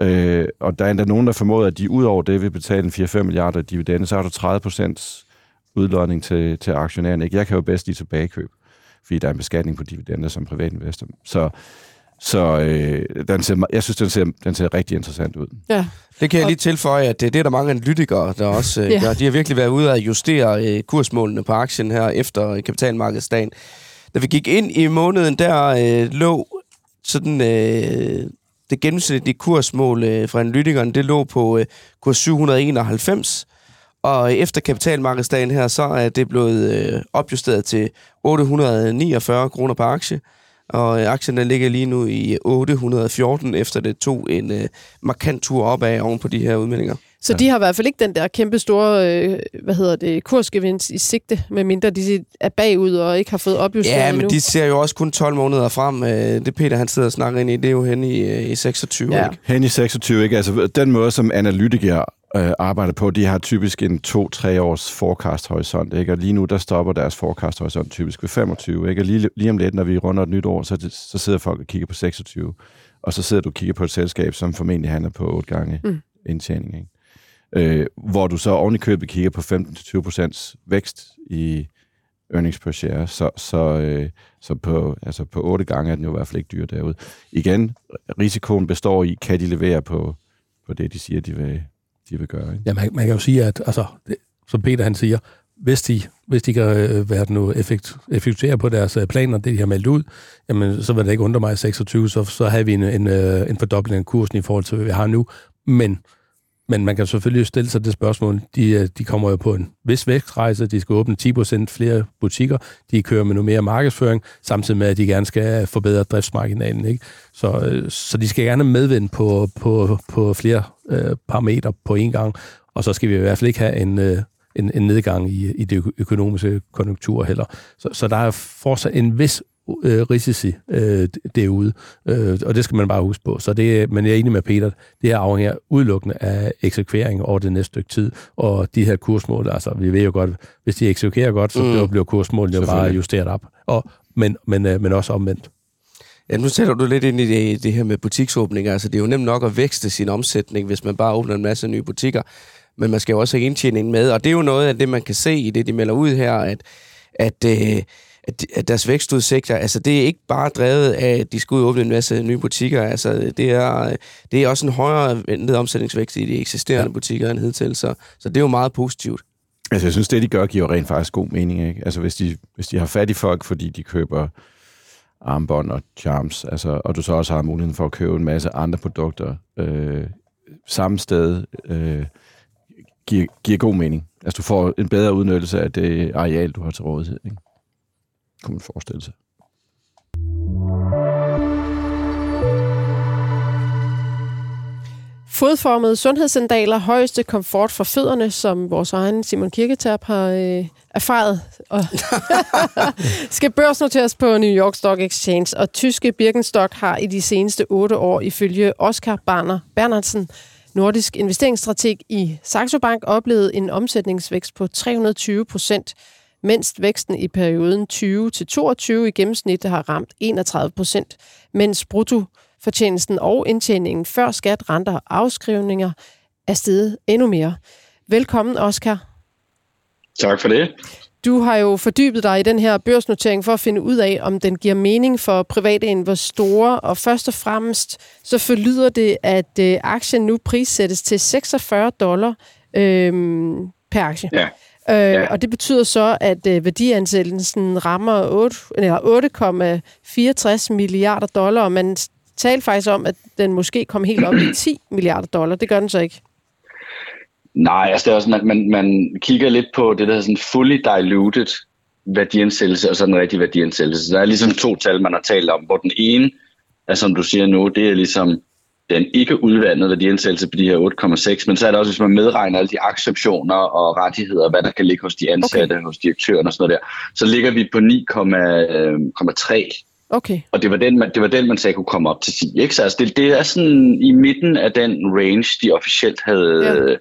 Speaker 3: Øh, og der er endda nogen, der formoder, at de ud over det vil betale en 4-5 milliarder dividende, så har du 30 procents udlodning til, til aktionærerne. Ikke? Jeg kan jo bedst lide tilbagekøb, fordi der er en beskatning på dividender som privatinvestor. Så, så øh, den ser, jeg synes, den ser, den ser rigtig interessant ud.
Speaker 4: Ja. Det kan jeg lige tilføje, at det, det er der mange analytikere, der også øh, ja. der, de har virkelig været ude at justere øh, kursmålene på aktien her efter kapitalmarkedsdagen. Da vi gik ind i måneden, der øh, lå sådan øh, det gennemsnitlige kursmål øh, fra analytikeren, det lå på øh, kurs 791, og efter kapitalmarkedsdagen her, så er det blevet øh, opjusteret til 849 kroner per aktie, og øh, aktien ligger lige nu i 814, efter det tog en øh, markant tur opad oven på de her udmeldinger.
Speaker 1: Så de har i hvert fald ikke den der kæmpe store, øh, hvad hedder det, kursgevinst i sigte, medmindre de er bagud og ikke har fået opjusteret
Speaker 4: Ja,
Speaker 1: men
Speaker 4: endnu. de ser jo også kun 12 måneder frem. Øh, det Peter, han sidder og snakker ind i, det er jo hen i, øh, i 26, ja. ikke?
Speaker 3: Hen i 26, ikke? Altså, den måde, som analytikere øh, arbejder på, de har typisk en 2-3 års forecast-horisont, ikke? Og lige nu, der stopper deres forecast-horisont typisk ved 25, ikke? Og lige, lige om lidt, når vi runder et nyt år, så, det, så sidder folk og kigger på 26. Og så sidder du og kigger på et selskab, som formentlig handler på 8 gange mm. indtjening, ikke? Øh, hvor du så oven i købet kigger på 15-20% vækst i earnings per share, så, så, øh, så på, altså på 8 gange er den jo i hvert fald ikke dyr derude. Igen, risikoen består i, kan de levere på, på det, de siger, de vil, de vil gøre. Ikke?
Speaker 2: Ja, man, man kan jo sige, at altså, det, som Peter han siger, hvis de, hvis de kan øh, være nu effekt, effektuere på deres øh, planer, det de har meldt ud, jamen, så vil det ikke undre mig 26, så, så har vi en, en, øh, en fordobling af kursen i forhold til, hvad vi har nu. Men men man kan selvfølgelig stille sig det spørgsmål. De, øh, de kommer jo på en vis vækstrejse. De skal åbne 10% flere butikker. De kører med noget mere markedsføring, samtidig med, at de gerne skal forbedre driftsmarginalen. Ikke? Så, øh, så de skal gerne medvinde på, på, på flere øh, parametre på én gang. Og så skal vi i hvert fald ikke have en, øh, en, en nedgang i, i det økonomiske konjunktur heller. Så, så der er fortsat en vis øh, risici øh, derude, øh, og det skal man bare huske på. Så det, men jeg er enig med Peter, det her afhænger udelukkende af eksekvering over det næste stykke tid, og de her kursmål, altså vi ved jo godt, hvis de eksekverer godt, så mm. bliver kursmålene jo bare justeret op, og, men, men, øh, men også omvendt.
Speaker 4: Ja, nu sætter du lidt ind i det, det her med butiksåbninger. Altså, det er jo nemt nok at vækste sin omsætning, hvis man bare åbner en masse nye butikker. Men man skal jo også have indtjening med, og det er jo noget af det, man kan se i det, de melder ud her, at, at øh, at deres vækstudsigter, altså det er ikke bare drevet af, at de skal ud og åbne en masse nye butikker, altså det er, det er også en højere ventet omsætningsvækst i de eksisterende ja. butikker end hidtil, så, så det er jo meget positivt.
Speaker 3: Altså jeg synes, det de gør, giver rent faktisk god mening, ikke? Altså hvis de, hvis de har fat i folk, fordi de køber armbånd og charms, altså, og du så også har muligheden for at købe en masse andre produkter øh, samme sted, øh, giver, giver god mening. Altså du får en bedre udnyttelse af det areal, du har til rådighed, ikke? Kunne man forestille sig.
Speaker 1: Fodformede sundhedssandaler, højeste komfort for fødderne, som vores egen Simon Kirketab har øh, erfaret, og skal børsnoteres på New York Stock Exchange, og tyske Birkenstock har i de seneste otte år ifølge Oscar Barner Bernhardsen, nordisk investeringsstrateg i Saxo Bank, oplevet en omsætningsvækst på 320 procent mens væksten i perioden 20 til 22 i gennemsnit har ramt 31 procent, mens bruttofortjenesten og indtjeningen før skat, renter og afskrivninger er steget endnu mere. Velkommen, Oscar.
Speaker 5: Tak for det.
Speaker 1: Du har jo fordybet dig i den her børsnotering for at finde ud af, om den giver mening for private investorer, og først og fremmest så forlyder det, at øh, aktien nu prissættes til 46 dollar øhm, per aktie. Ja. Øh, ja. Og det betyder så, at øh, værdiansættelsen rammer 8,64 milliarder dollar, og man talte faktisk om, at den måske kom helt op i 10 milliarder dollar. Det gør den så ikke.
Speaker 5: Nej, altså det er sådan, at man, man kigger lidt på det, der er sådan fully diluted værdiansættelse, og så den rigtige værdiansættelse. Der er ligesom to tal, man har talt om, hvor den ene er, som du siger nu, det er ligesom den ikke udvandet værdiansættelse på de her 8,6, men så er det også, hvis man medregner alle de aktieoptioner og rettigheder, hvad der kan ligge hos de ansatte, okay. hos direktøren og sådan noget der, så ligger vi på 9,3. Øh, okay. Og det var, den, man, det var den, man sagde kunne komme op til 10. Ikke? Så altså, det, det er sådan i midten af den range, de officielt havde, ja.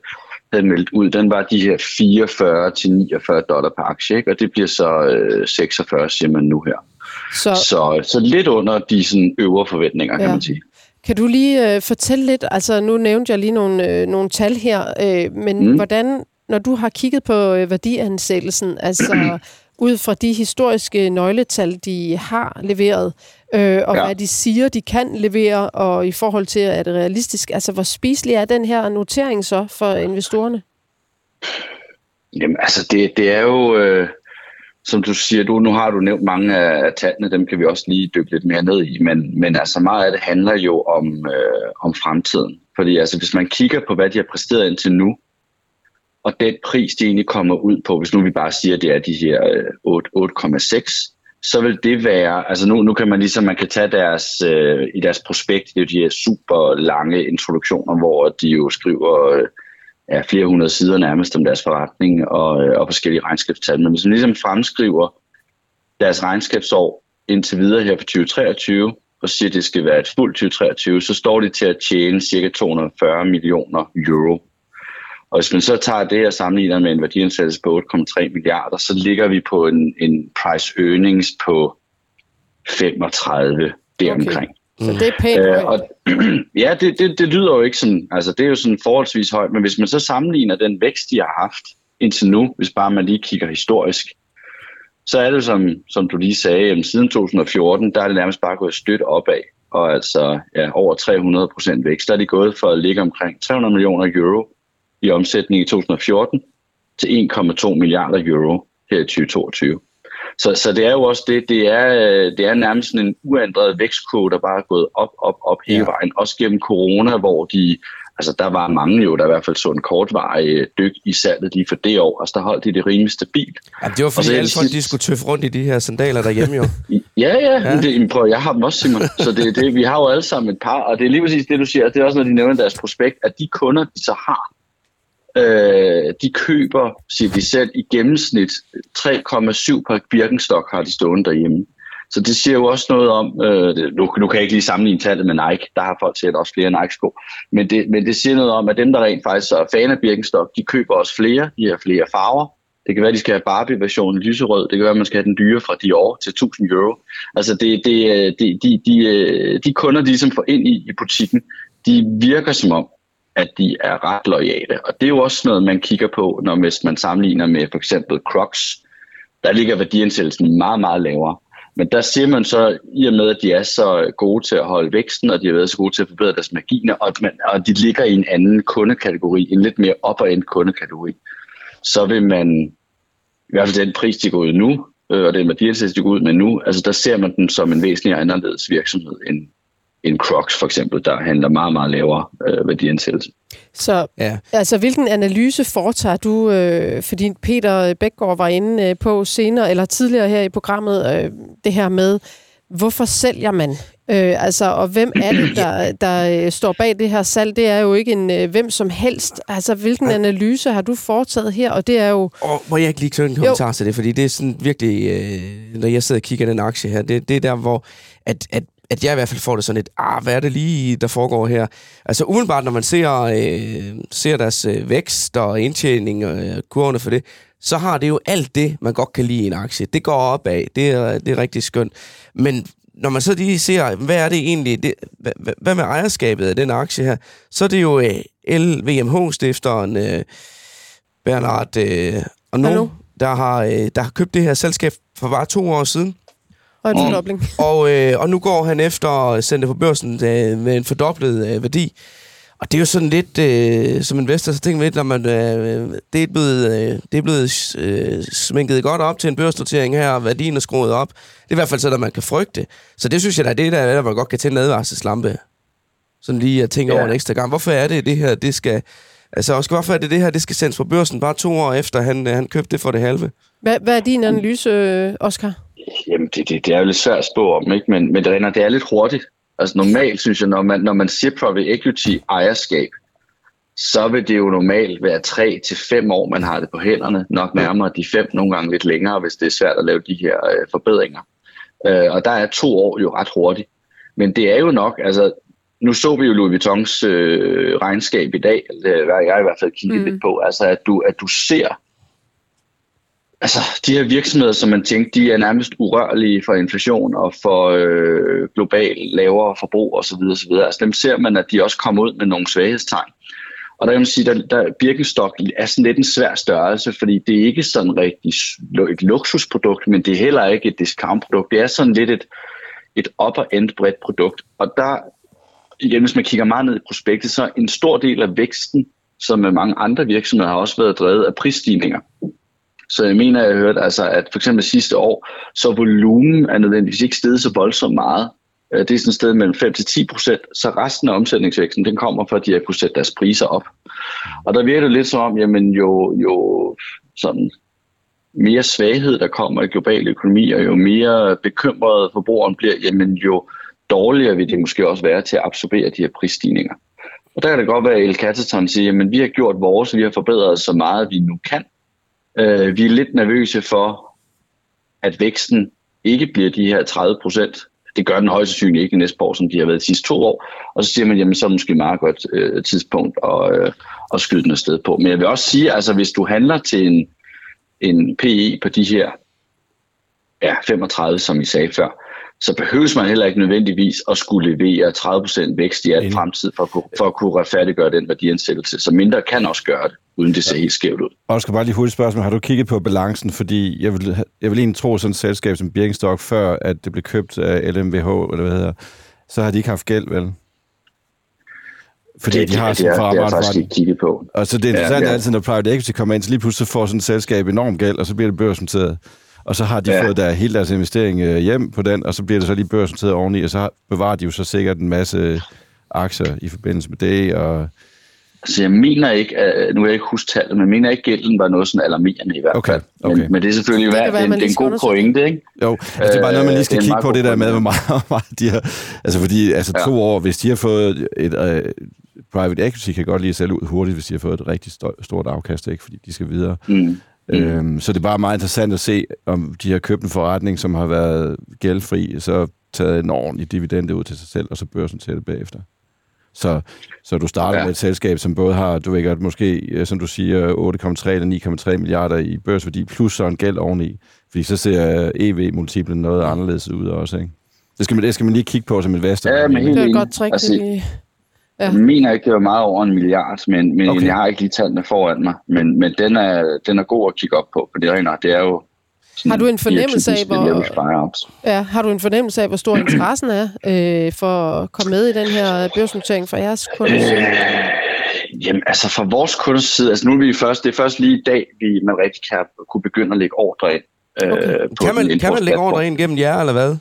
Speaker 5: havde meldt ud. Den var de her 44 til 49 dollar per aktie, ikke? og det bliver så øh, 46, siger man nu her. Så, så, så lidt under de sådan, øvre forventninger, ja. kan man sige.
Speaker 1: Kan du lige øh, fortælle lidt, altså nu nævnte jeg lige nogle, øh, nogle tal her, øh, men mm. hvordan, når du har kigget på øh, værdiansættelsen, altså ud fra de historiske nøgletal, de har leveret, øh, og ja. hvad de siger, de kan levere, og i forhold til, at det realistisk, altså hvor spiselig er den her notering så for investorerne?
Speaker 5: Jamen altså, det, det er jo... Øh som du siger, du, nu har du nævnt mange af tallene, dem kan vi også lige dykke lidt mere ned i, men, men altså meget af det handler jo om, øh, om fremtiden. Fordi altså, hvis man kigger på, hvad de har præsteret indtil nu, og den pris, de egentlig kommer ud på, hvis nu vi bare siger, at det er de her øh, 8,6, så vil det være, altså nu, nu kan man ligesom, man kan tage deres, øh, i deres prospekt, det er jo de her super lange introduktioner, hvor de jo skriver, øh, ja, flere hundrede sider nærmest om deres forretning og, øh, og forskellige regnskabstal. Men hvis man ligesom fremskriver deres regnskabsår indtil videre her på 2023, og siger, at det skal være et fuldt 2023, så står de til at tjene ca. 240 millioner euro. Og hvis man så tager det og sammenligner med en værdiansættelse på 8,3 milliarder, så ligger vi på en, en price earnings på 35 deromkring. Okay.
Speaker 1: Så det er pænt øh, og,
Speaker 5: Ja, det, det, det lyder jo ikke sådan, altså det er jo sådan forholdsvis højt, men hvis man så sammenligner den vækst, de har haft indtil nu, hvis bare man lige kigger historisk, så er det som, som du lige sagde, jamen, siden 2014, der er det nærmest bare gået stødt opad, og altså ja, over 300 procent vækst. Der er de gået for at ligge omkring 300 millioner euro i omsætning i 2014, til 1,2 milliarder euro her i 2022. Så, så det er jo også det, det er, det er nærmest en uændret vækstkurve, der bare er gået op, op, op hele ja. vejen. Også gennem corona, hvor de, altså der var mange jo, der i hvert fald så en kortvarig dyk i salget lige for det år. Altså der holdt de det rimelig stabilt.
Speaker 4: Ja, det var fordi alle folk, de skulle tøffe rundt i de her sandaler derhjemme jo.
Speaker 5: ja, ja, ja. Det, prøv, jeg har dem også, Simon. Så det, det, vi har jo alle sammen et par, og det er lige præcis det, du siger. Det er også, når de nævner deres prospekt, at de kunder, de så har, øh, de køber, siger de selv, i gennemsnit 3,7 par Birkenstock har de stående derhjemme. Så det siger jo også noget om, øh, nu, nu kan jeg ikke lige sammenligne tallet med Nike, der har folk set også flere Nike-sko, men det, men det siger noget om, at dem, der rent faktisk er fan af Birkenstock, de køber også flere, de har flere farver. Det kan være, at de skal have Barbie-versionen lyserød, det kan være, at man skal have den dyre fra Dior til 1000 euro. Altså det, det, øh, de, de, de, øh, de kunder, de som får ind i, i butikken, de virker som om, at de er ret lojale. Og det er jo også noget, man kigger på, når man sammenligner med for eksempel Crocs. Der ligger værdiansættelsen meget, meget lavere. Men der ser man så, i og med at de er så gode til at holde væksten, og de har været så gode til at forbedre deres marginer, og, man, og de ligger i en anden kundekategori, en lidt mere op- og end kundekategori, så vil man, i hvert fald den pris, de går ud nu, øh, og den værdiansættelse, de går ud med nu, altså der ser man den som en væsentlig anderledes virksomhed end, en Crocs for eksempel, der handler meget, meget lavere øh, værdiansættelse.
Speaker 1: Så ja. altså, hvilken analyse foretager du, øh, fordi Peter Bækgaard var inde øh, på senere, eller tidligere her i programmet, øh, det her med, hvorfor sælger man? Øh, altså, og hvem er det, der, der øh, står bag det her salg? Det er jo ikke en øh, hvem som helst. Altså, hvilken analyse har du foretaget her? Og det er jo...
Speaker 4: Og må jeg ikke lige knytte en kommentar til det? Fordi det er sådan virkelig, øh, når jeg sidder og kigger den aktie her, det, det er der, hvor at, at at jeg i hvert fald får det sådan et, ah, hvad er det lige, der foregår her? Altså umiddelbart, når man ser, øh, ser deres øh, vækst og indtjening og øh, kurvene for det, så har det jo alt det, man godt kan lide i en aktie. Det går opad, det er, det er rigtig skønt. Men når man så lige ser, hvad er det egentlig, det, hvad, hvad med ejerskabet af den aktie her, så er det jo øh, LVMH-stifteren øh, Bernard øh, Arnault, der har, øh, der har købt det her selskab for bare to år siden.
Speaker 1: Og en fordobling.
Speaker 4: Og, øh, og nu går han efter at sende det på børsen øh, med en fordoblet øh, værdi. Og det er jo sådan lidt, øh, som investor, så tænker man lidt, når man, øh, det er blevet, øh, det er blevet øh, sminket godt op til en børsnotering her, og værdien er skruet op. Det er i hvert fald sådan, at man kan frygte. Så det synes jeg det er der, der man godt kan tænde en advarselslampe. Sådan lige at tænke ja. over en ekstra gang. Hvorfor er det, det her, det skal... Altså, også, hvorfor er det det her, det skal sendes på børsen bare to år efter, han, han købte det for det halve?
Speaker 1: Hvad, hvad er din analyse, Oscar?
Speaker 5: Jamen, det, det, det er jo lidt svært at spå om, ikke? Men, men det, render, det er lidt hurtigt. Altså normalt, synes jeg, når man, når man siger private equity ejerskab, så vil det jo normalt være 3 til fem år, man har det på hænderne. Nok nærmere de fem, nogle gange lidt længere, hvis det er svært at lave de her øh, forbedringer. Øh, og der er to år jo ret hurtigt. Men det er jo nok, altså nu så vi jo Louis Vuittons øh, regnskab i dag, eller jeg i hvert fald kigget mm. lidt på, altså at du, at du ser altså, de her virksomheder, som man tænkte, de er nærmest urørlige for inflation og for øh, global lavere forbrug osv. osv. Altså dem ser man, at de også kommer ud med nogle svaghedstegn. Og der kan man sige, at der, der Birkenstock er sådan lidt en svær størrelse, fordi det er ikke sådan rigtig et luksusprodukt, men det er heller ikke et discountprodukt. Det er sådan lidt et, et upper end bredt produkt. Og der, igen, hvis man kigger meget ned i prospektet, så en stor del af væksten, som med mange andre virksomheder har også været drevet af prisstigninger. Så jeg mener, jeg har hørt, altså, at for eksempel sidste år, så volumen er nødvendigvis ikke steget så voldsomt meget. Øh, det er sådan et sted mellem 5 til 10 procent, så resten af omsætningsvæksten, den kommer for, at de har kunnet sætte deres priser op. Og der virker det lidt som om, jamen jo, jo sådan mere svaghed, der kommer i globale økonomi, og jo mere bekymret forbrugeren bliver, jamen jo dårligere vil det måske også være til at absorbere de her prisstigninger. Og der kan det godt være, at El Caterton siger, jamen vi har gjort vores, vi har forbedret så meget, vi nu kan, Øh, vi er lidt nervøse for, at væksten ikke bliver de her 30 procent. Det gør den højst sandsynligt ikke i næste år, som de har været de sidste to år. Og så siger man, jamen så er det måske et meget godt øh, tidspunkt at, øh, at skyde den afsted på. Men jeg vil også sige, altså hvis du handler til en, en PE på de her ja, 35, som I sagde før, så behøves man heller ikke nødvendigvis at skulle levere 30% vækst i al fremtid for, at, for at kunne retfærdiggøre den værdiansættelse. Så mindre kan også gøre det, uden det ser helt skævt ud.
Speaker 3: Og skal bare lige hurtigt spørgsmål. Har du kigget på balancen? Fordi jeg vil, jeg vil egentlig tro, sådan et selskab som Birkenstock, før at det blev købt af LMVH, eller hvad hedder, så har de ikke haft gæld, vel? fordi
Speaker 5: det,
Speaker 3: de har sådan
Speaker 5: det, er, det er jeg faktisk ikke kigget på.
Speaker 3: Og så det er
Speaker 5: Ja,
Speaker 3: interessant
Speaker 5: ja.
Speaker 3: ja, altid, når private equity kommer ind, så lige pludselig får sådan et selskab enorm gæld, og så bliver det børsnoteret. Og så har de
Speaker 5: Ja.
Speaker 3: fået der, hele deres investering øh, hjem på den, og så bliver det så lige børsnoteret oveni, og så har- bevarer de jo så sikkert en masse aktier i forbindelse med det, og
Speaker 5: Altså, jeg mener ikke, at, nu kan jeg ikke huske tallet, men jeg mener ikke, at gælden var noget sådan alarmerende i hvert
Speaker 3: Okay,
Speaker 5: fald.
Speaker 3: okay.
Speaker 5: Men, men det er selvfølgelig
Speaker 1: Det
Speaker 5: værd,
Speaker 1: være,
Speaker 5: det, er-
Speaker 1: man
Speaker 5: det er en god pointe, ikke?
Speaker 3: Jo, altså det er bare noget, man lige skal
Speaker 5: Øh, det
Speaker 3: kigge på det der med, hvor meget, meget de har... Altså fordi, altså
Speaker 5: Ja.
Speaker 3: to år, hvis de har fået et... Øh, private equity kan godt lige sælge ud hurtigt, hvis de har fået et rigtig sto- stort afkast, ikke? Fordi de skal videre.
Speaker 5: Mm.
Speaker 3: Mm. Øhm, så det er bare meget interessant at se, om de har købt en forretning, som har været gældfri, så taget en ordentlig dividende ud til sig selv, og så børsen til det bagefter. Så, så du starter
Speaker 5: Ja.
Speaker 3: med et selskab, som både har, du ved godt, måske, som du siger, 8,3 eller 9,3 milliarder i børsværdi, plus så en gæld oveni. Fordi så ser EV-multiplen noget anderledes ud også, ikke? Det skal man, det skal man lige kigge på som investor.
Speaker 5: Ja, men
Speaker 1: Det er et godt trick.
Speaker 5: Altså,
Speaker 1: det. Ja.
Speaker 5: Jeg mener ikke, det var meget over en milliard, men, men
Speaker 3: Okay.
Speaker 5: jeg har ikke lige tallene foran mig. Men, men den, er, den er god at kigge op på, for det er, det er jo... sådan
Speaker 1: Har du en fornemmelse af, hvor-. Ja, har du en fornemmelse af, hvor stor interessen er øh, for at komme med i den her børsnotering fra jeres kunder?
Speaker 5: Øh, jamen, altså fra vores kunders side, altså nu er vi først, det er først lige i dag, vi man rigtig kan kunne begynde at lægge ordre ind. Øh,
Speaker 1: Okay.
Speaker 5: på
Speaker 4: Kan man, kan man lægge ordre ind gennem jer, eller hvad?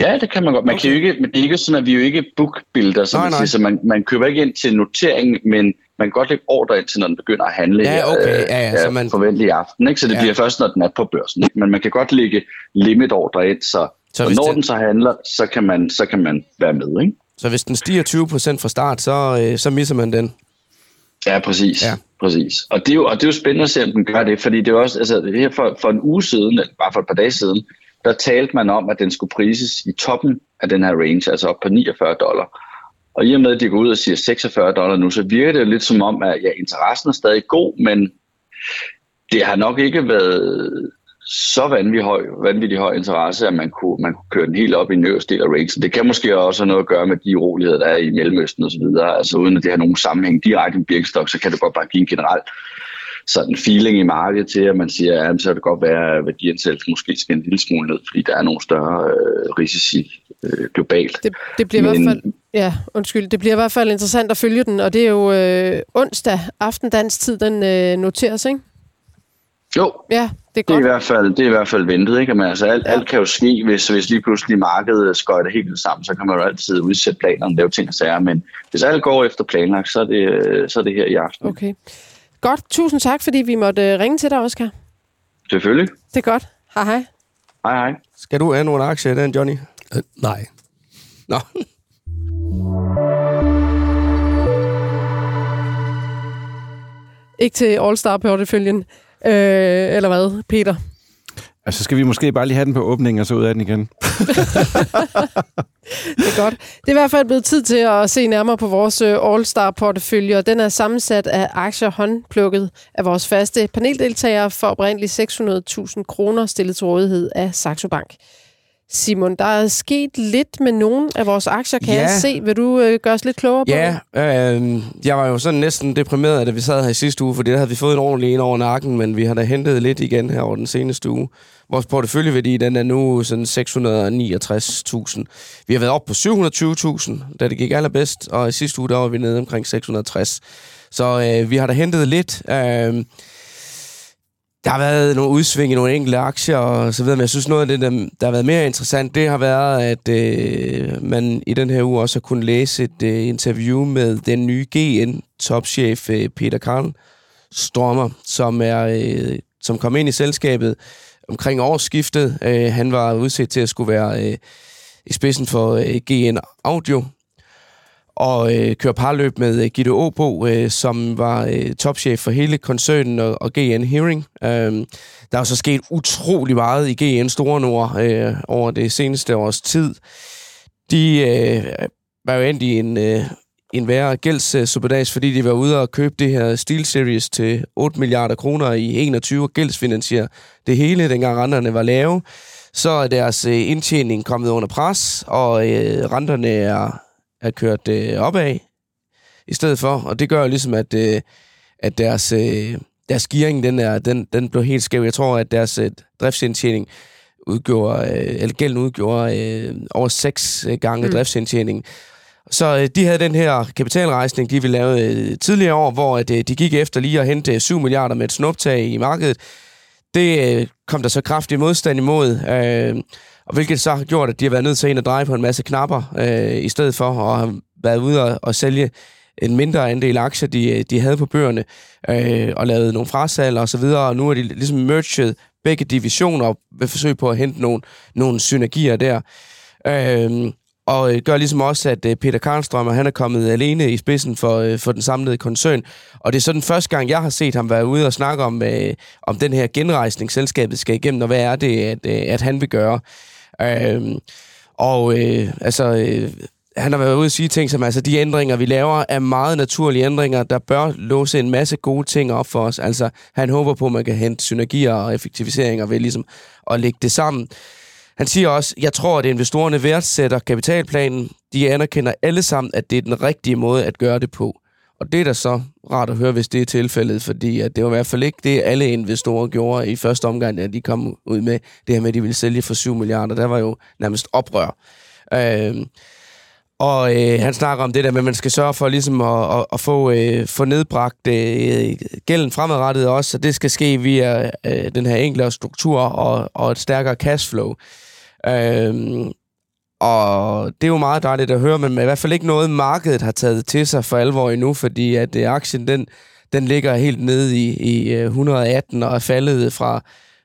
Speaker 5: Ja, det kan man godt. Man okay. kan jo ikke, men det er ikke sådan, at vi er jo ikke bookbuilder, så,
Speaker 4: Nej,
Speaker 5: man,
Speaker 4: nej.
Speaker 5: siger, så man, man køber ikke ind til notering, men man kan godt lægge ordre ind til, når den begynder at handle
Speaker 4: Ja, okay.
Speaker 5: øh,
Speaker 4: Ja, ja, så man-
Speaker 5: forventeligt i aften. Ikke? Så det
Speaker 4: Ja.
Speaker 5: bliver først, når den er på børsen. Ikke? Men man kan godt lægge limitordre ind, så,
Speaker 4: Så
Speaker 5: når
Speaker 4: det-
Speaker 5: den så handler, så kan man, så kan man være med. Ikke?
Speaker 4: Så hvis den stiger 20% fra start, så, øh, så misser man den.
Speaker 5: Ja, præcis.
Speaker 4: Ja.
Speaker 5: Præcis. Og, det er jo, og det er jo spændende at se, om den gør det, fordi det er også, altså her for, for en uge siden, eller bare for et par dage siden, der talte man om, at den skulle prises i toppen af den her range, altså op på 49 dollar. Og i og med, at de går ud og siger 46 dollar nu, så virker det jo lidt som om, at ja, interessen er stadig god, men det har nok ikke været så vanvittig høj, vanvittig høj interesse, at man kunne, man kunne køre den helt op i den øverste del af rangen. Det kan måske også have noget at gøre med de uroligheder, der er i Mellemøsten osv. Altså uden at det har nogen sammenhæng direkte med Birkenstock, så kan det godt bare give en generel sådan feeling i markedet til, at man siger, at så kan det godt være, at værdiansættelsen måske skal en lille smule ned, fordi der er nogle større øh, risici øh, globalt.
Speaker 1: Det, det bliver i
Speaker 5: Men-
Speaker 1: hvert fald, ja, undskyld, det bliver i hvert fald interessant at følge den, og det er jo øh, onsdag aften dansk tid, den øh, noteres, ikke?
Speaker 5: Jo,
Speaker 1: Ja, det er
Speaker 5: Det er, i
Speaker 1: godt.
Speaker 5: hvert fald, det er i hvert fald ventet, ikke? Men altså, alt,
Speaker 1: Ja.
Speaker 5: alt kan jo ske, hvis, hvis lige pludselig markedet skøjter helt vildt sammen, så kan man jo altid udsætte planerne, lave ting og sager, men hvis alt går efter planlagt, så er det, øh, så er det her i aften. Okay.
Speaker 1: Okay. Godt, tusind tak, fordi vi måtte øh, ringe til dig, Oscar.
Speaker 5: Selvfølgelig.
Speaker 1: Det er godt. Hej hej.
Speaker 5: Hej hej.
Speaker 4: Skal du have nogle aktier i den, Johnny?
Speaker 2: Øh, nej.
Speaker 4: Nå.
Speaker 1: Ikke til All-Star-porteføljen. Øh, eller hvad, Peter?
Speaker 3: Altså, skal vi måske bare lige have den på åbningen, og så ud af den igen?
Speaker 1: Det er godt. Det er i hvert fald blevet tid til at se nærmere på vores øh, All-Star-portefølje, og den er sammensat af aktier håndplukket af vores faste paneldeltagere for oprindeligt 600.000 kroner stillet til rådighed af Saxo Bank. Simon, der er sket lidt med nogle af vores aktier, kan
Speaker 4: Ja.
Speaker 1: jeg se. Vil du øh, gøre os lidt klogere på
Speaker 4: Ja, øh, jeg var jo sådan næsten deprimeret, da vi sad her i sidste uge, fordi der havde vi fået en ordentlig en over nakken, men vi har da hentet lidt igen her over den seneste uge. Vores porteføljeværdi, den er nu sådan 669.000. Vi har været op på 720.000, da det gik allerbedst, og i sidste uge, der var vi nede omkring 660. Så øh, vi har da hentet lidt. Øh, der har været nogle udsving i nogle enkelte aktier og så videre, men jeg synes noget af det, der, der har været mere interessant, det har været, at øh, man i den her uge også har kunnet læse et øh, interview med den nye GN-topchef øh, Peter Karl Stormer, som, er, øh, som kom ind i selskabet omkring årsskiftet. Øh, han var udset til at skulle være øh, i spidsen for øh, GN Audio, og øh, kører parløb med øh, Gitte Åbo, øh, som var øh, topchef for hele koncernen og, og GN Hearing. Øh, der er så sket utrolig meget i GN Store Nord øh, over det seneste års tid. De øh, var jo endt i en, øh, en værre gældssuperdags, fordi de var ude og købe det her Steel Series til 8 milliarder kroner i 21 og gældsfinansiere det hele, dengang renterne var lave. Så er deres øh, indtjening kommet under pres, og øh, renterne er er kørt øh, opad i stedet for, og det gør jo ligesom, at, øh, at deres, øh, deres gearing, den, er, den, den blev helt skæv. Jeg tror, at deres øh, driftsindtjening udgjorde, øh, eller gælden udgjorde øh, over seks øh, gange mm. driftsindtjening. Så øh, de havde den her kapitalrejsning, de ville lave øh, tidligere år, hvor at, øh, de gik efter lige at hente 7 milliarder med et snuptag i markedet. Det øh, kom der så kraftig modstand imod, øh, og hvilket så har gjort, at de har været nødt til at ind og dreje på en masse knapper, øh, i stedet for at have været ude og, og sælge en mindre andel aktier, de, de havde på bøgerne, øh, og lavet nogle frasalg og så videre, og nu er de ligesom merged begge divisioner og vil forsøge på at hente nogle, nogle synergier der. Øhm, øh, og gør ligesom også, at øh, Peter Karlstrøm, han er kommet alene i spidsen for, øh, for den samlede koncern. Og det er så den første gang, jeg har set ham være ude og snakke om, øh, om den her genrejsning, selskabet skal igennem, og hvad er det, at, øh, at han vil gøre. Øhm, og øh, altså, øh, han har været ude og sige ting som, altså de ændringer, vi laver, er meget naturlige ændringer, der bør låse en masse gode ting op for os. Altså, han håber på, at man kan hente synergier og effektiviseringer ved ligesom at lægge det sammen. Han siger også, jeg tror, at investorerne værdsætter kapitalplanen. De anerkender alle sammen, at det er den rigtige måde at gøre det på. Og det er da så rart at høre, hvis det er tilfældet, fordi at det var i hvert fald ikke det, alle investorer gjorde i første omgang, da de kom ud med det her med, at de ville sælge for 7 milliarder. Der var jo nærmest oprør. Øh, og øh, han snakker om det der med, at man skal sørge for ligesom at, at, at få, øh, få nedbragt øh, gælden fremadrettet også, så det skal ske via øh, den her enklere struktur og, og et stærkere cashflow. Øh, og det er jo meget dejligt at høre, men i hvert fald ikke noget, markedet har taget til sig for alvor endnu, fordi at øh, aktien den, den ligger helt nede i, i 118 og er faldet fra,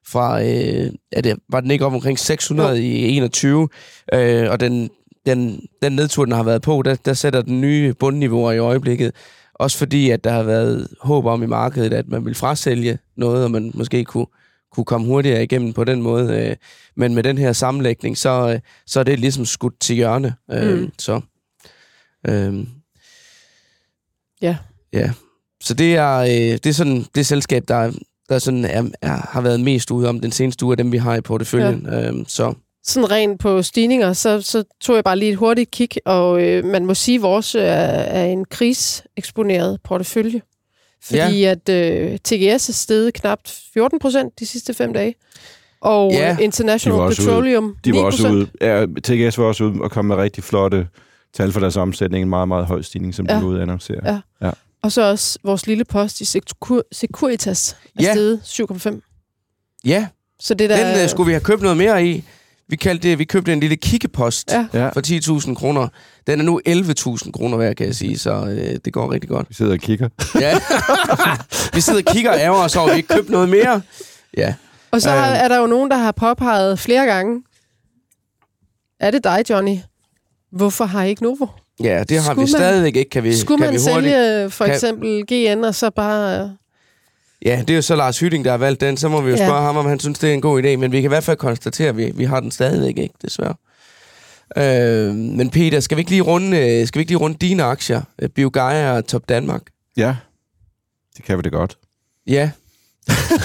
Speaker 4: fra øh, er det, var den ikke op omkring 600 jo. i 21, øh, og den, den, den nedtur, den har været på, der, der sætter den nye bundniveauer i øjeblikket. Også fordi, at der har været håb om i markedet, at man vil frasælge noget, og man måske kunne, kunne komme hurtigere igennem på den måde. Øh. Men med den her sammenlægning, så, øh, så er det ligesom skudt til hjørne. Øh, mm. Så, øh,
Speaker 1: ja.
Speaker 4: Ja. Så det er, det er sådan det selskab, der, der sådan er, er, har været mest ude om den seneste uge af dem, vi har i porteføljen. Ja. så
Speaker 1: sådan rent på stigninger, så, så tog jeg bare lige et hurtigt kig, og øh, man må sige, at vores er, er en kriseksponeret portefølje. Fordi ja. at øh, TGS er steget knapt 14 procent de sidste fem dage. Og ja. International de Petroleum ude.
Speaker 3: De var også ude. Ja, TGS var også ude og kom med rigtig flotte tal for deres omsætning. En meget, meget høj stigning, som ja. de var ude at annoncere.
Speaker 1: Ja. ja. Og så også vores lille post i Securitas er ja. steget 7,5.
Speaker 4: Ja, så det der... den uh, skulle vi have købt noget mere i. Vi, kaldte det, vi købte en lille kikkepost ja. for 10.000 kroner. Den er nu 11.000 kroner værd, kan jeg sige, så øh, det går rigtig godt.
Speaker 3: Vi sidder og kigger.
Speaker 4: Ja. vi sidder og kigger af os over, vi ikke købt noget mere. Ja.
Speaker 1: Og så har, er der jo nogen, der har påpeget flere gange, er det dig, Johnny? Hvorfor har I ikke Novo?
Speaker 4: Ja, det har skulle vi stadigvæk ikke. Kan vi,
Speaker 1: skulle
Speaker 4: kan
Speaker 1: man vi hurtigt, sælge for eksempel GN, og så bare
Speaker 4: Ja, det er jo så Lars Hytting, der har valgt den. Så må vi jo spørge ja. ham, om han synes, det er en god idé. Men vi kan i hvert fald konstatere, at vi, vi har den stadigvæk ikke, desværre. Øh, men Peter, skal vi ikke lige runde, øh, skal vi ikke lige runde dine aktier? Øh, Biogaia og Top Danmark?
Speaker 3: Ja, det kan vi det godt.
Speaker 4: Ja.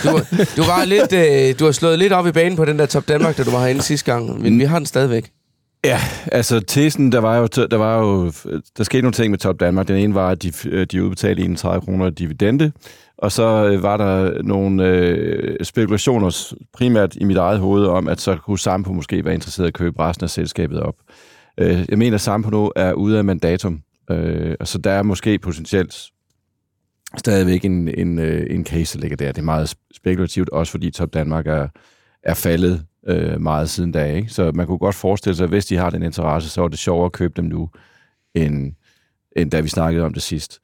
Speaker 4: Du, du, var lidt, øh, du har slået lidt op i banen på den der Top Danmark, da du var herinde sidste gang. Men vi har den stadigvæk.
Speaker 3: Ja, altså tesen, der var jo, der var jo, der skete nogle ting med Top Danmark. Den ene var, at de, de udbetalte 31 kroner dividende, og så øh, var der nogle øh, spekulationer, primært i mit eget hoved, om, at så kunne Sampo måske være interesseret i at købe resten af selskabet op. Øh, jeg mener, at Sampo nu er ude af mandatum, øh, og så der er måske potentielt stadigvæk en, en, øh, en case, der ligger der. Det er meget spekulativt, også fordi Top Danmark er, er faldet øh, meget siden da. Ikke? Så man kunne godt forestille sig, at hvis de har den interesse, så er det sjovere at købe dem nu, end, end da vi snakkede om det sidst.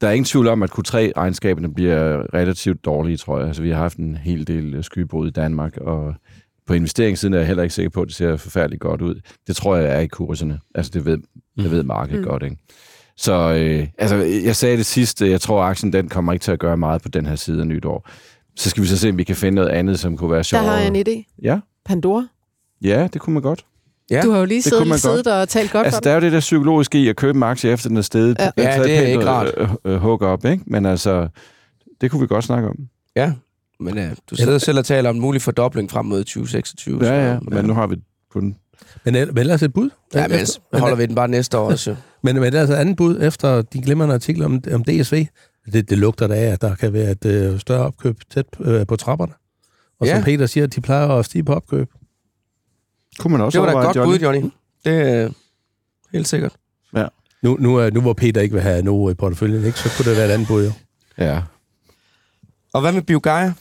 Speaker 3: Der er ingen tvivl om, at Q3-regnskaberne bliver relativt dårlige, tror jeg. Altså, vi har haft en hel del øh, skybrud i Danmark, og på investeringssiden er jeg heller ikke sikker på, at det ser forfærdeligt godt ud. Det tror jeg er i kurserne. Altså, det ved, det ved markedet mm. godt, ikke? Så øh, altså, jeg sagde det sidste, jeg tror, at aktien den kommer ikke til at gøre meget på den her side af nytår. Så skal vi så se, om vi kan finde noget andet, som kunne være sjovt.
Speaker 1: Der har jeg en idé.
Speaker 3: Ja?
Speaker 1: Pandora?
Speaker 3: Ja, det kunne man godt.
Speaker 1: Ja, du har jo lige siddet, siddet og talt godt
Speaker 3: altså,
Speaker 1: for
Speaker 3: der er jo det der psykologiske i at købe en aktie efter den er stedet.
Speaker 4: Ja, ja det er ikke rart.
Speaker 3: Øh, øh, hug op, ikke? Men altså, det kunne vi godt snakke om.
Speaker 4: Ja, men uh, du sidder selv og taler om en mulig fordobling frem mod 2026.
Speaker 3: Ja, ja, men nu har vi kun...
Speaker 2: Men, men ellers et bud?
Speaker 4: Ja, men men holder vi den bare næste år også.
Speaker 2: men, men ellers et andet bud efter de glimrende artikler om, om DSV. Det, det lugter da af, at der kan være et uh, større opkøb tæt uh, på trapperne. Og ja. som Peter siger, de plejer at stige på opkøb.
Speaker 3: Kunne man også
Speaker 4: Det var da godt Johnny. bud, Johnny. Det er helt sikkert.
Speaker 3: Ja.
Speaker 2: Nu, nu, er- nu hvor Peter ikke vil have Novo i porteføljen, ikke, så kunne det være et andet bud, jo.
Speaker 3: Ja.
Speaker 4: Og hvad med Biogaia?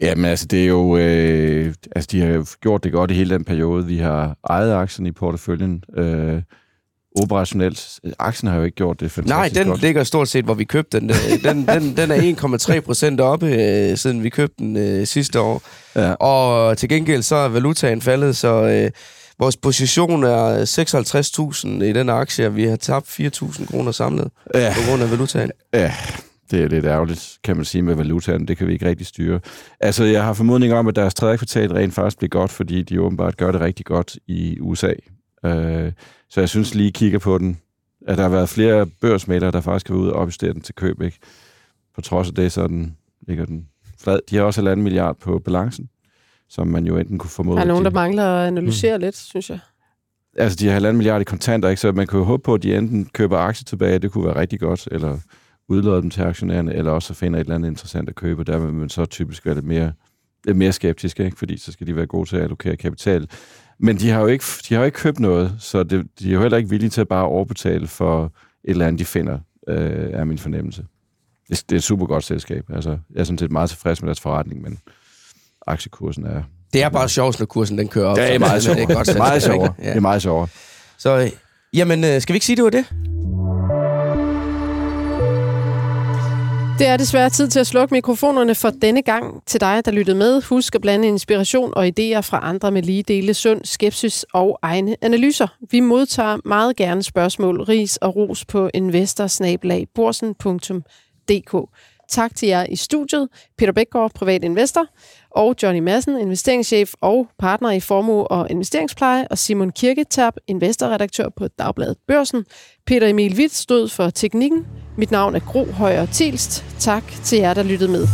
Speaker 3: Jamen altså, det er jo... Øh, altså, de har jo gjort det godt i hele den periode. Vi har ejet aktien i porteføljen. Øh, operationelt. Aktien har jo ikke gjort det fantastisk
Speaker 4: Nej, den
Speaker 3: godt.
Speaker 4: ligger stort set, hvor vi købte den. Øh, Den, den, den er 1,3 procent oppe, øh, siden vi købte den øh, sidste år.
Speaker 3: Ja.
Speaker 4: Og til gengæld så er valutaen faldet, så øh, vores position er 56.000 i den aktie, og vi har tabt 4.000 kroner samlet
Speaker 3: Ja.
Speaker 4: på grund af valutaen.
Speaker 3: Ja, det er lidt ærgerligt, kan man sige, med valutaen. Det kan vi ikke rigtig styre. Altså, jeg har formodning om, at deres tredje kvartal rent faktisk bliver godt, fordi de åbenbart gør det rigtig godt i USA. Øh, så jeg synes lige kigger på den, at der har været flere børsmældere, der faktisk har været ude og opjustere den til køb, ikke? På trods af det, så den, ligger den flad. De har også 1,5 milliard på balancen, som man jo enten kunne formode.
Speaker 1: Der er nogen,
Speaker 3: de-
Speaker 1: der mangler at analysere mm. lidt, synes jeg.
Speaker 3: altså, de har halvanden milliard i kontanter, ikke? så man kan jo håbe på, at de enten køber aktier tilbage, det kunne være rigtig godt, eller udlåder dem til aktionærerne, eller også finder et eller andet interessant at købe, der vil man så typisk være lidt mere, lidt mere skeptisk, ikke? fordi så skal de være gode til at allokere kapital. Men de har jo ikke, de har jo ikke købt noget, så det, de er jo heller ikke villige til at bare overbetale for et eller andet, de finder, øh, er min fornemmelse. Det, det er et super godt selskab. Altså, jeg er sådan set meget tilfreds med deres forretning, men aktiekursen er...
Speaker 4: Det er bare sjovt, når kursen den kører op.
Speaker 3: Det er meget
Speaker 4: det er godt
Speaker 3: Det er meget sjovere.
Speaker 4: ikke?
Speaker 3: Det er meget sjovere.
Speaker 4: Så øh, jamen, øh, skal vi ikke sige, det var det?
Speaker 1: Det er desværre tid til at slukke mikrofonerne for denne gang. Til dig, der lyttede med, husk at blande inspiration og idéer fra andre med lige dele sund, skepsis og egne analyser. Vi modtager meget gerne spørgsmål, ris og ros på investorsnabelagborsen.dk. Tak til jer i studiet, Peter Bækgaard, privat investor, og Johnny Madsen, investeringschef og partner i formue og investeringspleje, og Simon Kirketab, investorredaktør på Dagbladet Børsen. Peter Emil Witt stod for teknikken. Mit navn er Gro Højer Tilst. Tak til jer, der lyttede med.